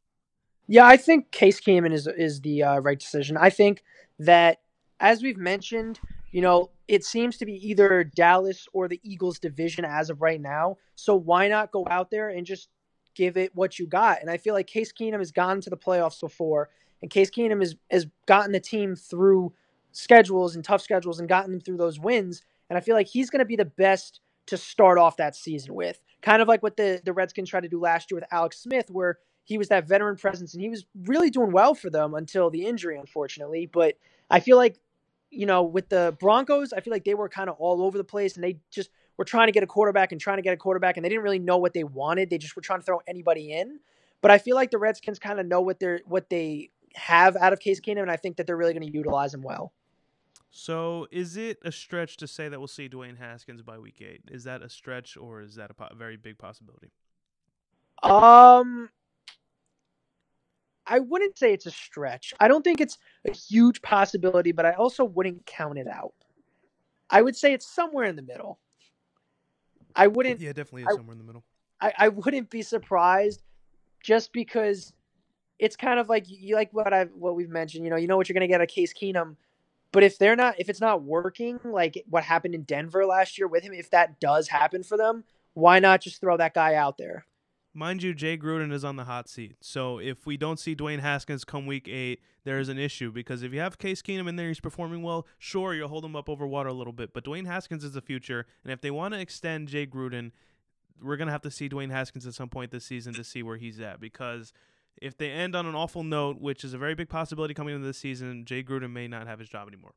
Yeah, I think Case Keenum is is the uh, right decision. I think that as we've mentioned, you know, it seems to be either Dallas or the Eagles division as of right now. So why not go out there and just give it what you got? And I feel like Case Keenum has gone to the playoffs before, and Case Keenum has has gotten the team through schedules and tough schedules and gotten them through those wins. And I feel like he's going to be the best to start off that season with. Kind of like what the, the Redskins tried to do last year with Alex Smith, where he was that veteran presence and he was really doing well for them until the injury, unfortunately. But I feel like, you know, with the Broncos, I feel like they were kind of all over the place and they just were trying to get a quarterback and trying to get a quarterback and they didn't really know what they wanted. They just were trying to throw anybody in. But I feel like the Redskins kind of know what they're what they have out of Case Keenum, and I think that they're really going to utilize him well. So, is it a stretch to say that we'll see Dwayne Haskins by week eight? Is that a stretch, or is that a po- very big possibility? Um, I wouldn't say it's a stretch. I don't think it's a huge possibility, but I also wouldn't count it out. I would say it's somewhere in the middle. I wouldn't. Yeah, definitely I, somewhere in the middle. I, I wouldn't be surprised, just because it's kind of like you like what I what we've mentioned. You know, you know what you're gonna get a Case Keenum, but if they're not, if it's not working, like what happened in Denver last year with him, if that does happen for them, why not just throw that guy out there? Mind you, Jay Gruden is on the hot seat. So if we don't see Dwayne Haskins come week eight, there is an issue because if you have Case Keenum in there, he's performing well. Sure, you'll hold him up over water a little bit, but Dwayne Haskins is the future. And if they want to extend Jay Gruden, we're gonna have to see Dwayne Haskins at some point this season to see where he's at because if they end on an awful note, which is a very big possibility coming into the season, Jay Gruden may not have his job anymore.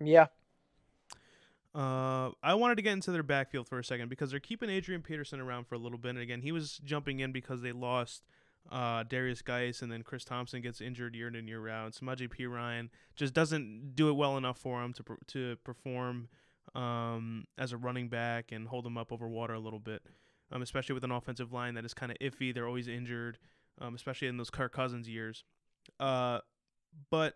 Yeah. Uh, I wanted to get into their backfield for a second because they're keeping Adrian Peterson around for a little bit. And again, he was jumping in because they lost uh, Derrius Guice, and then Chris Thompson gets injured year in and year out. Samaje Ryan just doesn't do it well enough for him to to perform um, as a running back and hold him up over water a little bit, um, especially with an offensive line that is kind of iffy. They're always injured, um, especially in those Kirk Cousins years. Uh, but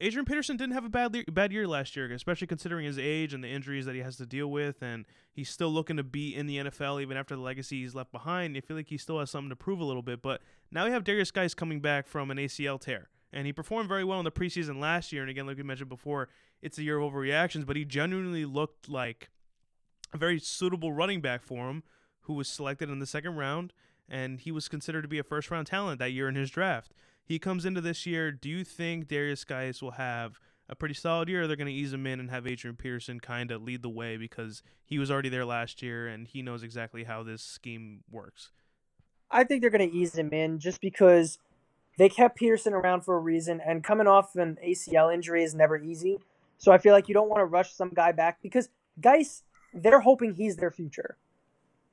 Adrian Peterson didn't have a bad bad year last year, especially considering his age and the injuries that he has to deal with, and he's still looking to be in the NFL even after the legacy he's left behind. I feel like he still has something to prove a little bit. But now we have Derrius Guice coming back from an ACL tear, and he performed very well in the preseason last year. And again, like we mentioned before, it's a year of overreactions, but he genuinely looked like a very suitable running back for him, who was selected in the second round, and he was considered to be a first round talent that year in his draft he comes into this year. Do you think Derrius Guice will have a pretty solid year, or they're going to ease him in and have Adrian Peterson kind of lead the way because he was already there last year and he knows exactly how this scheme works? I think they're going to ease him in just because they kept Peterson around for a reason, and coming off an ACL injury is never easy. So I feel like you don't want to rush some guy back because Guice, they're hoping he's their future.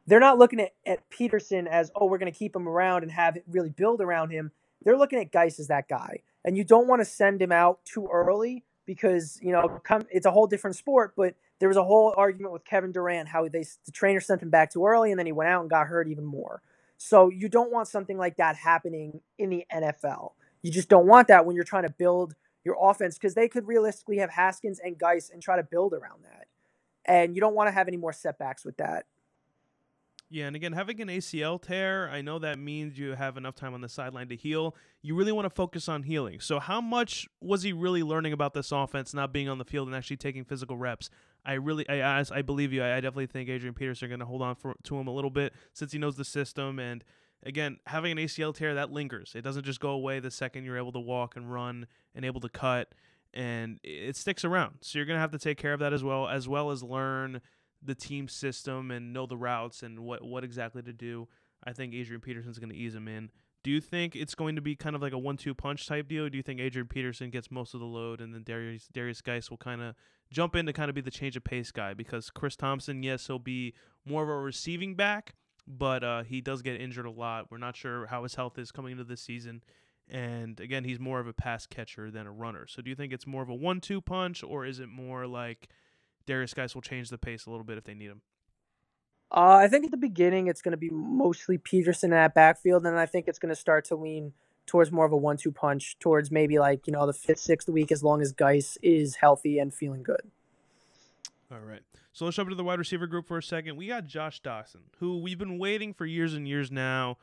They're not looking at, at Peterson as, oh, we're going to keep him around and have it really build around him they're looking at Guice as that guy. And you don't want to send him out too early because, you know, come, it's a whole different sport. But there was a whole argument with Kevin Durant how they the trainer sent him back too early and then he went out and got hurt even more. So you don't want something like that happening in the NFL. You just don't want that when you're trying to build your offense because they could realistically have Haskins and Guice and try to build around that. And you don't want to have any more setbacks with that. Yeah, and again, having an ACL tear, I know that means you have enough time on the sideline to heal. You really want to focus on healing. So, how much was he really learning about this offense, not being on the field and actually taking physical reps? I really, I, I, believe you. I, I definitely think Adrian Peterson going to hold on for, to him a little bit since he knows the system. And again, having an ACL tear that lingers. It doesn't just go away the second you're able to walk and run and able to cut, and it sticks around. So you're going to have to take care of that as well, as well as learn the team system and know the routes and what what exactly to do. I think Adrian Peterson's going to ease him in. Do you think it's going to be kind of like a one-two punch type deal? do you think Adrian Peterson gets most of the load and then Darius Derrius Guice will kind of jump in to kind of be the change of pace guy? Because Chris Thompson, yes, he'll be more of a receiving back, but uh, he does get injured a lot. We're not sure how his health is coming into this season. And again, he's more of a pass catcher than a runner. So do you think it's more of a one-two punch, or is it more like Derrius Guice will change the pace a little bit if they need him? Uh, I think at the beginning it's going to be mostly Peterson in that backfield, and I think it's going to start to lean towards more of a one-two punch towards maybe like you know the fifth, sixth week as long as Guice is healthy and feeling good. All right. So let's jump into the wide receiver group for a second. We got Josh Doctson, who we've been waiting for years and years now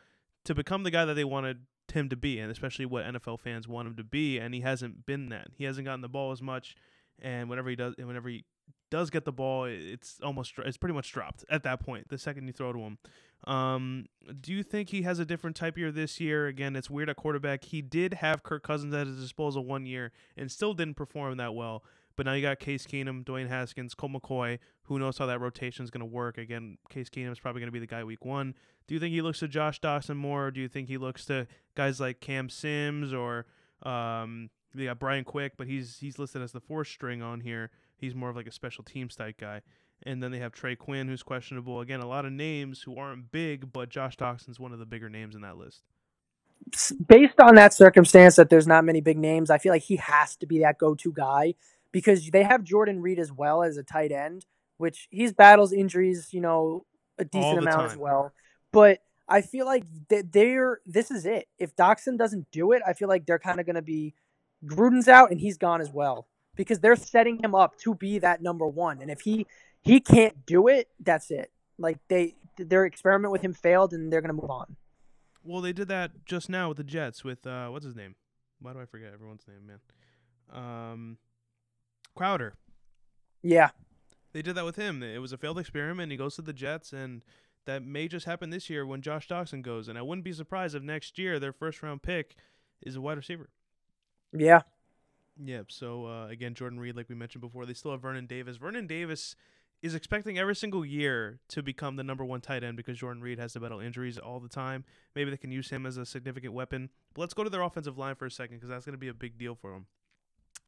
to become the guy that they wanted him to be, and especially what NFL fans want him to be, and he hasn't been that. He hasn't gotten the ball as much, and whenever he does, and whenever he does get the ball, it's almost it's pretty much dropped at that point. The second you throw to him, um, do you think he has a different type year this year? Again, it's weird at quarterback. He did have Kirk Cousins at his disposal one year and still didn't perform that well. But now you got Case Keenum, Dwayne Haskins, Colt McCoy. Who knows how that rotation is going to work? Again, Case Keenum is probably going to be the guy week one. Do you think he looks to Josh Doctson more? Or do you think he looks to guys like Cam Sims or um, they got Brian Quick, but he's he's listed as the fourth string on here. He's more of like a special teams type guy. And then they have Trey Quinn, who's questionable. Again, a lot of names who aren't big, but Josh Doctson's one of the bigger names in that list. Based on that circumstance that there's not many big names, I feel like he has to be that go-to guy because they have Jordan Reed as well as a tight end, which he's battles injuries, you know, a decent amount time. as well. But I feel like they're this is it. If Doctson doesn't do it, I feel like they're kind of going to be Gruden's out and he's gone as well because they're setting him up to be that number one. And if he he can't do it, that's it. Like they their experiment with him failed and they're gonna move on. Well, they did that just now with the Jets with uh what's his name? Why do I forget everyone's name, man? Um Crowder. Yeah. They did that with him. It was a failed experiment. He goes to the Jets and that may just happen this year when Josh Doctson goes. And I wouldn't be surprised if next year their first round pick is a wide receiver. Yeah. Yep. So uh, again, Jordan Reed, like we mentioned before, they still have Vernon Davis. Vernon Davis is expecting every single year to become the number one tight end because Jordan Reed has to battle injuries all the time. Maybe they can use him as a significant weapon. But let's go to their offensive line for a second because that's going to be a big deal for them.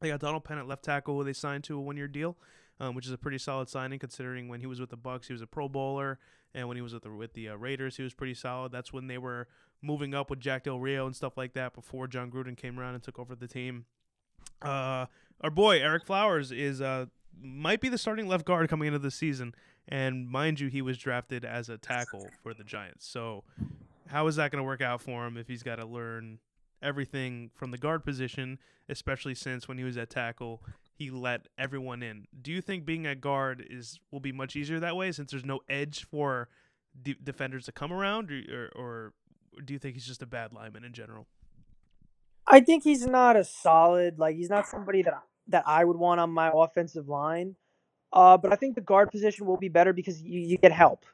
They got Donald Penn at left tackle, who they signed to a one-year deal, um, which is a pretty solid signing considering when he was with the Bucs, he was a Pro Bowler, and when he was with the with the uh, Raiders, he was pretty solid. That's when they were moving up with Jack Del Rio and stuff like that before Jon Gruden came around and took over the team. Uh, our boy Ereck Flowers is uh might be the starting left guard coming into the season, and mind you, he was drafted as a tackle for the Giants. So, how is that going to work out for him if he's got to learn everything from the guard position, especially since when he was at tackle, he let everyone in. Do you think being at guard is will be much easier that way since there's no edge for de- defenders to come around, or, or, or do you think he's just a bad lineman in general? I think he's not a solid like he's not somebody that that I would want on my offensive line. Uh, but I think the guard position will be better because you, you get help.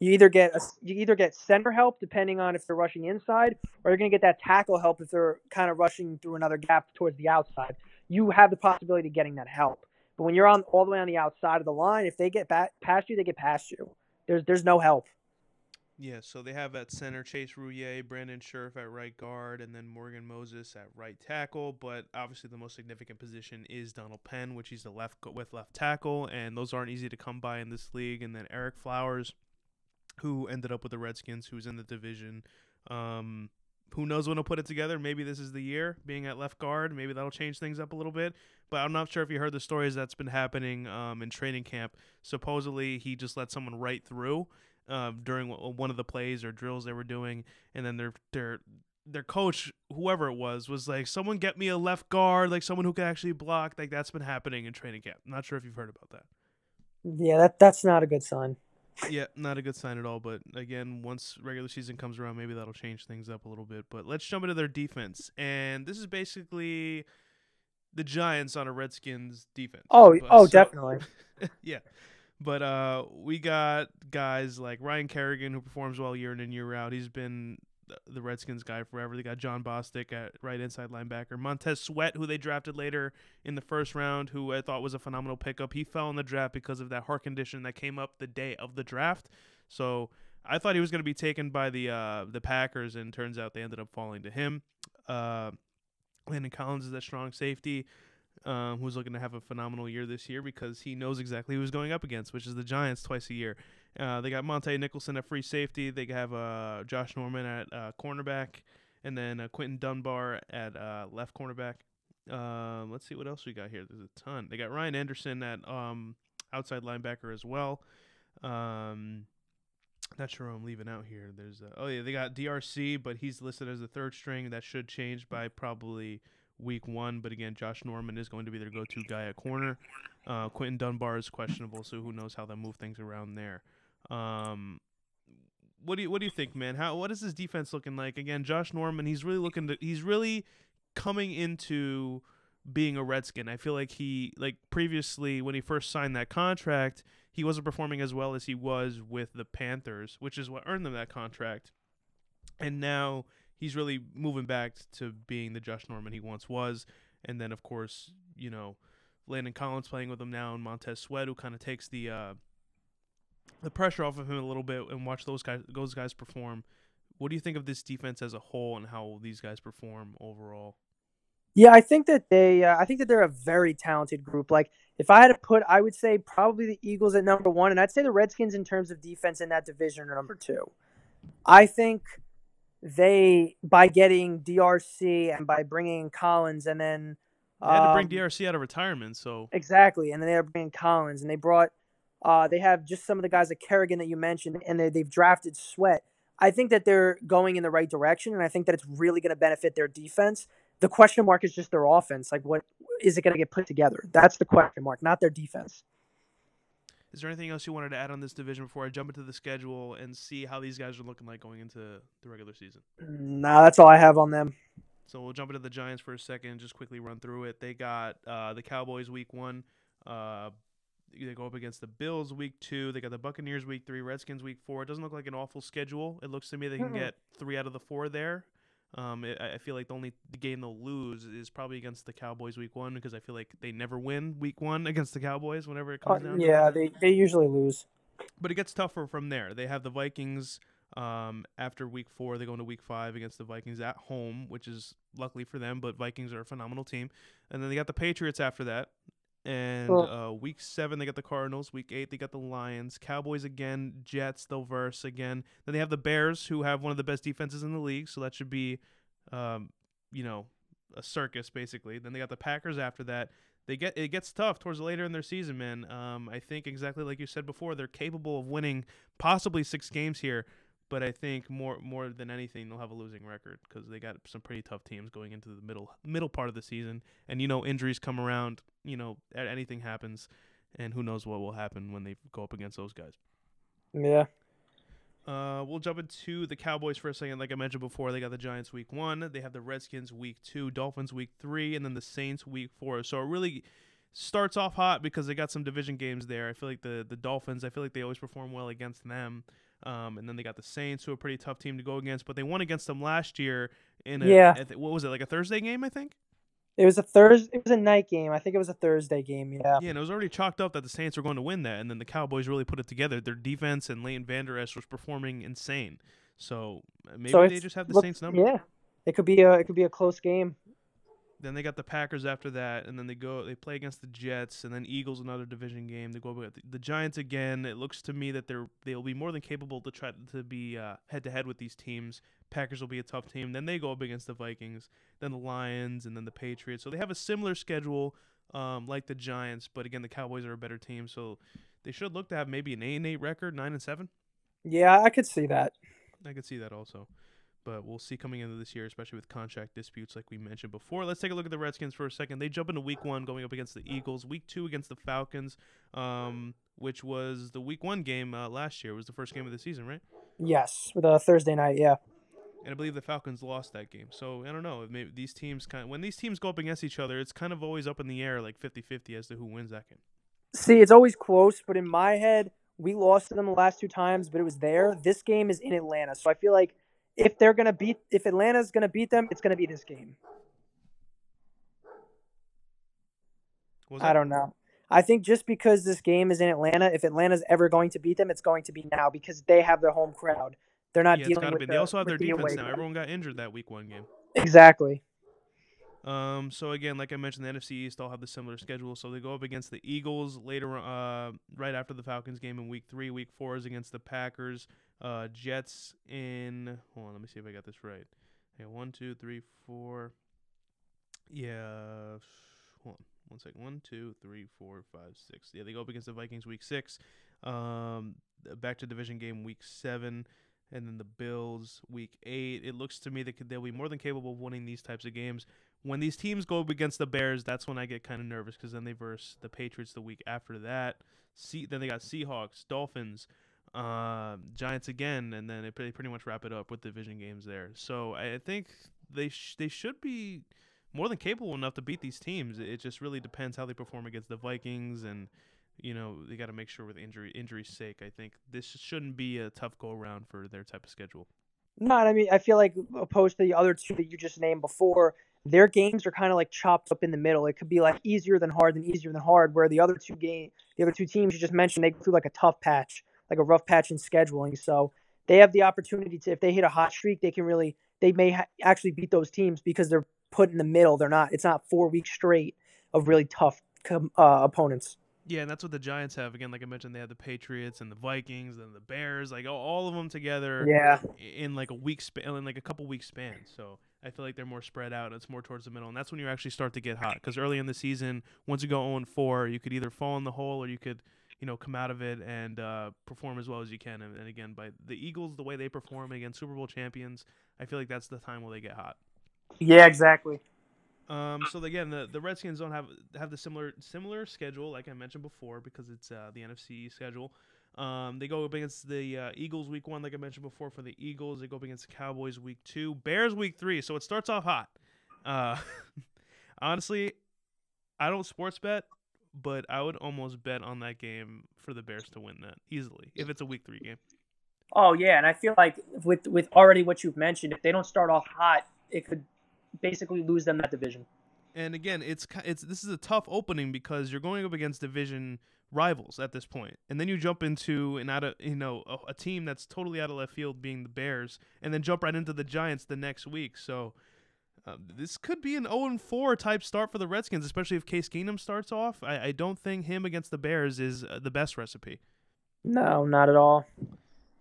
You either get a, you either get center help depending on if they're rushing inside, or you're going to get that tackle help if they're kind of rushing through another gap towards the outside. You have the possibility of getting that help. But when you're on all the way on the outside of the line, if they get back past you, they get past you. There's there's no help. Yeah, so they have at center Chase Roullier, Brandon Scherff at right guard, and then Morgan Moses at right tackle. But obviously, the most significant position is Donald Penn, which he's the left with left tackle, and those aren't easy to come by in this league. And then Ereck Flowers, who ended up with the Redskins, who's in the division. Um, who knows when he'll put it together? Maybe this is the year being at left guard. Maybe that'll change things up a little bit. But I'm not sure if you heard the stories that's been happening um, in training camp. Supposedly, he just let someone right through um, during one of the plays or drills they were doing, and then their their their coach, whoever it was, was like, "Someone get me a left guard, like someone who can actually block." Like that's been happening in training camp. I'm not sure if you've heard about that. Yeah, that that's not a good sign. yeah, not a good sign at all. But again, once regular season comes around, maybe that'll change things up a little bit. But let's jump into their defense, and this is basically the Giants on a Redskins defense. Oh, but, oh, so, definitely. [LAUGHS] yeah. But uh, we got guys like Ryan Kerrigan who performs well year in and year out. He's been the Redskins guy forever. They got Jon Bostic at right inside linebacker. Montez Sweat, who they drafted later in the first round, who I thought was a phenomenal pickup. He fell in the draft because of that heart condition that came up the day of the draft. So I thought he was going to be taken by the uh, the Packers, and turns out they ended up falling to him. Uh, Landon Collins is that strong safety um, who's looking to have a phenomenal year this year because he knows exactly who he's going up against, which is the Giants twice a year. Uh, they got Montae Nicholson at free safety. They have uh, Josh Norman at uh, cornerback, and then uh, Quinton Dunbar at uh, left cornerback. Um, let's see what else we got here. There's a ton. They got Ryan Anderson at um, outside linebacker as well. Um, not sure I'm leaving out here. There's oh yeah, they got DRC, but he's listed as the third string. That should change by probably week one. But again, Josh Norman is going to be their go-to guy at corner. Uh, Quinton Dunbar is questionable, so who knows how they'll move things around there. Um, what do you what do you think, man? How what is his defense looking like? Again, Josh Norman, he's really looking to he's really coming into being a Redskin. I feel like he like previously when he first signed that contract, he wasn't performing as well as he was with the Panthers, which is what earned them that contract. And now he's really moving back to being the Josh Norman he once was. And then of course, you know, Landon Collins playing with him now and Montez Sweat who kind of takes the uh the pressure off of him a little bit and watch those guys those guys perform. What do you think of this defense as a whole and how these guys perform overall? Yeah, I think that they, uh, I think that they're a very talented group. Like, if I had to put, I would say probably the Eagles at number one, and I'd say the Redskins in terms of defense in that division are number two. I think they, by getting DRC and by bringing Collins, and then they had to bring um, DRC out of retirement, so Exactly, and then they're bringing Collins, and they brought, uh, they have just some of the guys like Kerrigan that you mentioned, and they, they've drafted Sweat. I think that they're going in the right direction, and I think that it's really going to benefit their defense. The question mark is just their offense. Like, what is it going to get put together? That's the question mark, not their defense. Is there anything else you wanted to add on this division before I jump into the schedule and see how these guys are looking like going into the regular season? Nah, that's all I have on them. So we'll jump into the Giants for a second, just quickly run through it. They got uh, the Cowboys week one. Uh, they go up against the Bills week two. They got the Buccaneers week three, Redskins week four. It doesn't look like an awful schedule. It looks to me they can Mm-mm. get three out of the four there. Um, it, I I feel like the only game they'll lose is probably against the Cowboys week one because I feel like they never win week one [LAUGHS] against the Cowboys whenever it Uh, comes down. to yeah, they, they usually lose. but it gets tougher from there. They have the Vikings um, after week four. They go into week five against the Vikings at home, which is luckily for them. But Vikings are a phenomenal team, and then they got the Patriots after that. And Well- uh, week seven, they got the Cardinals. Week eight, they got the Lions. Cowboys again. Jets, they'll verse again. Then they have the Bears, who have one of the best defenses in the league. So that should be, um, you know, a circus basically. Then they got the Packers after that. They get it gets tough towards later in their season, man. Um, I think exactly like you said before, they're capable of winning possibly six games here, but I think more more than anything they'll have a losing record because they got some pretty tough teams going into the middle middle part of the season, and you know injuries come around, you know anything happens, and who knows what will happen when they go up against those guys. Yeah. Uh, we'll jump into the Cowboys for a second. Like I mentioned before, they got the Giants week one. They have the Redskins week two, Dolphins week three, and then the Saints week four. So it really starts off hot because they got some division games there. I feel like the the Dolphins. I feel like they always perform well against them. Um, and then they got the Saints, who are a pretty tough team to go against, but they won against them last year in a Yeah. What was it like a Thursday game? I think. It was a Thursday. It was a night game. I think it was a Thursday game. Yeah. Yeah, and it was already chalked up that the Saints were going to win that, and then the Cowboys really put it together. Their defense and Leighton Vander Esch was performing insane. So uh, maybe so they just have the look- Saints number. Yeah. It could be a it could be a close game. Then they got the Packers after that, and then they go they play against the Jets, and then Eagles another division game. They go up against the Giants again. It looks to me that they're they'll be more than capable to try to be head to head with these teams. Packers will be a tough team. Then they go up against the Vikings, then the Lions, and then the Patriots. So they have a similar schedule um, like the Giants, but again the Cowboys are a better team, so they should look to have maybe an eight and eight record, nine and seven. Yeah, I could see that. I could see that also. But we'll see coming into this year, especially with contract disputes like we mentioned before. Let's take a look at the Redskins for a second. They jump into week one going up against the Eagles. Week two against the Falcons, um, which was the week one game uh, last year. It was the first game of the season, right? Yes, with a Thursday night. Yeah. And I believe the Falcons lost that game. So I don't know. Maybe these teams kind of, when these teams go up against each other, it's kind of always up in the air, like 50-50 as to who wins that game. See, it's always close, but in my head, we lost to them the last two times, but it was there. This game is in Atlanta, so I feel like if they're gonna beat, if Atlanta's gonna beat them, it's gonna be this game. I don't know. I think just because this game is in Atlanta, if Atlanta's ever going to beat them, it's going to be now because they have their home crowd. They're not Yeah, dealing with be. the, They also have their the defense now. crowd. Everyone got injured that week one game. Exactly. Um, so again, like I mentioned, the NFC East all have the similar schedule. So they go up against the Eagles later, uh, right after the Falcons game in Week Three. Week Four is against the Packers. Uh, Jets in. Hold on, let me see if I got this right. Yeah, one, two, three, four. Yeah, hold on, one second. One, two, three, four, five, six. Yeah, they go up against the Vikings Week Six. Um, back to division game Week Seven. and then the Bills week eight. It looks to me that they'll be more than capable of winning these types of games. When these teams go up against the Bears, that's when I get kind of nervous because then they verse the Patriots the week after that. See, then they got Seahawks, Dolphins, uh, Giants again, and then they pretty much wrap it up with division games there. So I think they sh- they should be more than capable enough to beat these teams. It just really depends how they perform against the Vikings and you know they got to make sure with injury injury's sake. I think this shouldn't be a tough go around for their type of schedule. Not, I mean, I feel like opposed to the other two that you just named before, their games are kind of like chopped up in the middle. It could be like easier than hard, than easier than hard. Where the other two game, the other two teams you just mentioned, they go through like a tough patch, like a rough patch in scheduling. So they have the opportunity to, if they hit a hot streak, they can really, they may ha- actually beat those teams because they're put in the middle. They're not. It's not four weeks straight of really tough uh, opponents. Yeah, and that's what the Giants have. Again, like I mentioned, they have the Patriots and the Vikings and the Bears, like all of them together. Yeah. In like a week span, in like a couple weeks span. So I feel like they're more spread out. It's more towards the middle, and that's when you actually start to get hot. Because early in the season, once you go 0 4, you could either fall in the hole or you could, you know, come out of it and uh, perform as well as you can. And, and again, by the Eagles, the way they perform against Super Bowl champions, I feel like that's the time where they get hot. Yeah, exactly. Um, so again, the, the Redskins don't have have the similar similar schedule like I mentioned before because it's uh, the NFC schedule. Um, they go up against the uh, Eagles week one, like I mentioned before. For the Eagles, they go up against the Cowboys week two, Bears week three. So it starts off hot. Uh, [LAUGHS] honestly, I don't sports bet, but I would almost bet on that game for the Bears to win that easily if it's a week three game. Oh yeah, and I feel like with with already what you've mentioned, if they don't start off hot, it could basically lose them that division. And again, it's it's this is a tough opening because you're going up against division rivals at this point, and then you jump into an out of you know a, a team that's totally out of left field, being the Bears, and then jump right into the Giants the next week. So. Uh, this could be an 0 4 type start for the Redskins, especially if Case Keenum starts off. I, I don't think him against the Bears is uh, the best recipe. No, not at all.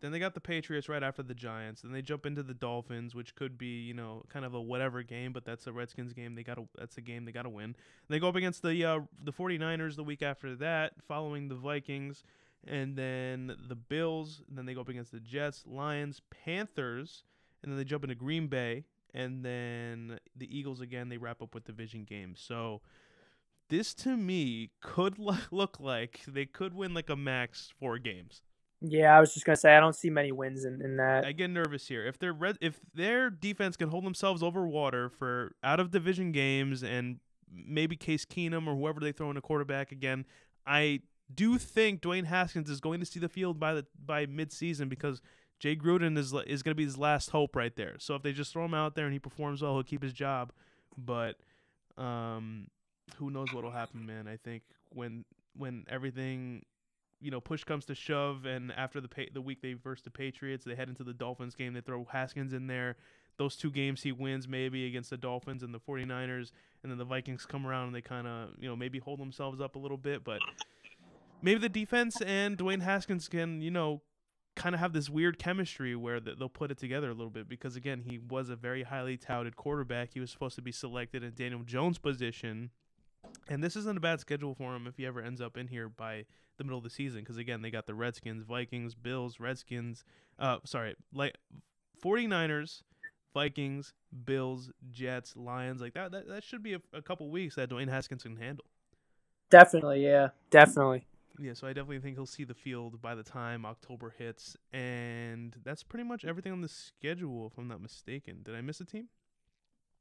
Then they got the Patriots right after the Giants. Then they jump into the Dolphins, which could be, you know, kind of a whatever game, but that's a Redskins game. They got to that's a game they got to win. They go up against the uh, the 49ers the week after that, following the Vikings, and then the Bills, and then they go up against the Jets, Lions, Panthers, and then they jump into Green Bay, and then the Eagles again. They wrap up with division games. So this to me could [LAUGHS] look like they could win like a max four games. Yeah, I was just gonna say I don't see many wins in, in that. I get nervous here. If their red, if their defense can hold themselves over water for out of division games and maybe Case Keenum or whoever they throw in a quarterback again, I do think Dwayne Haskins is going to see the field by the by midseason because Jay Gruden is is going to be his last hope right there. So if they just throw him out there and he performs well, he'll keep his job. But um, who knows what'll happen, man? I think when when everything you know, push comes to shove, and after the the week they verse the Patriots, they head into the Dolphins game. They throw Haskins in there. Those two games he wins maybe against the Dolphins and the 49ers, and then the Vikings come around and they kind of you know maybe hold themselves up a little bit, but maybe the defense and Dwayne Haskins can you know kind of have this weird chemistry where they'll put it together a little bit because again he was a very highly touted quarterback. He was supposed to be selected in Daniel Jones' position, and this isn't a bad schedule for him if he ever ends up in here by the middle of the season because again they got the Redskins, Vikings, Bills, Redskins, uh sorry, like 49ers, Vikings, Bills, Jets, Lions, like that that, that should be a, a couple weeks that Dwayne Haskins can handle. Definitely, yeah. Definitely. Yeah, so I definitely think he'll see the field by the time October hits and that's pretty much everything on the schedule if I'm not mistaken. Did I miss a team?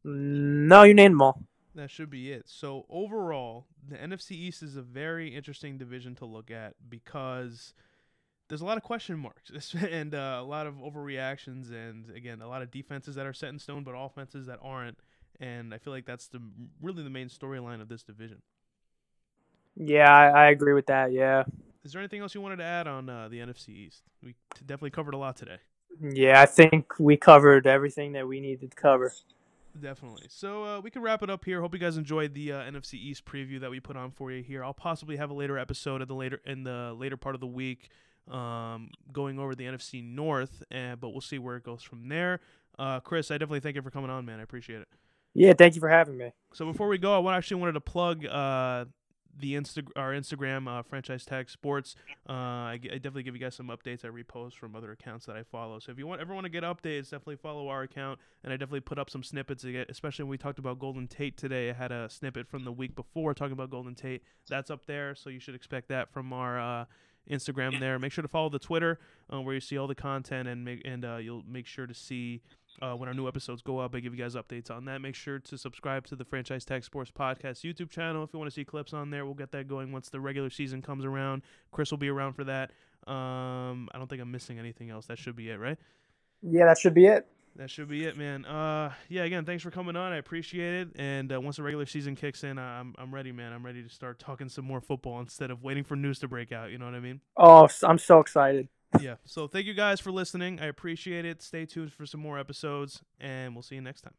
No, you named them all. That should be it. So overall, the NFC East is a very interesting division to look at because there's a lot of question marks [LAUGHS] and uh, a lot of overreactions, and again, a lot of defenses that are set in stone, but offenses that aren't. And I feel like that's the really the main storyline of this division. Yeah, I, I, agree with that. Yeah. Is there anything else you wanted to add on uh, the NFC East? We definitely covered a lot today. Yeah, I think we covered everything that we needed to cover. Definitely. So uh, we can wrap it up here. Hope you guys enjoyed the uh, NFC East preview that we put on for you here. I'll possibly have a later episode in the later in the later part of the week, um, going over the NFC North, and but we'll see where it goes from there. Uh, Chris, I definitely thank you for coming on, man. I appreciate it. Yeah, thank you for having me. So before we go, I actually wanted to plug uh, the Insta our Instagram uh, franchise tag sports. Uh, I, definitely give you guys some updates. I repost from other accounts that I follow. So if you want ever want to get updates, definitely follow our account. And I definitely put up some snippets. Again, especially when we talked about Golden Tate today. I had a snippet from the week before talking about Golden Tate. That's up there, so you should expect that from our. Uh, Instagram there. Make sure to follow the Twitter uh, where you see all the content and make and uh, you'll make sure to see uh, when our new episodes go up. I give you guys updates on that. Make sure to subscribe to the Franchise Tag Sports Podcast YouTube channel if you want to see clips on there. We'll get that going once the regular season comes around. Chris will be around for that. Um, I don't think I'm missing anything else. That should be it, right? Yeah, that should be it. That should be it, man. Uh, yeah. Again, thanks for coming on. I appreciate it. And uh, once the regular season kicks in, I'm I'm ready, man. I'm ready to start talking some more football instead of waiting for news to break out. You know what I mean? Oh, I'm so excited. yeah. So thank you guys for listening. I appreciate it. Stay tuned for some more episodes, and we'll see you next time.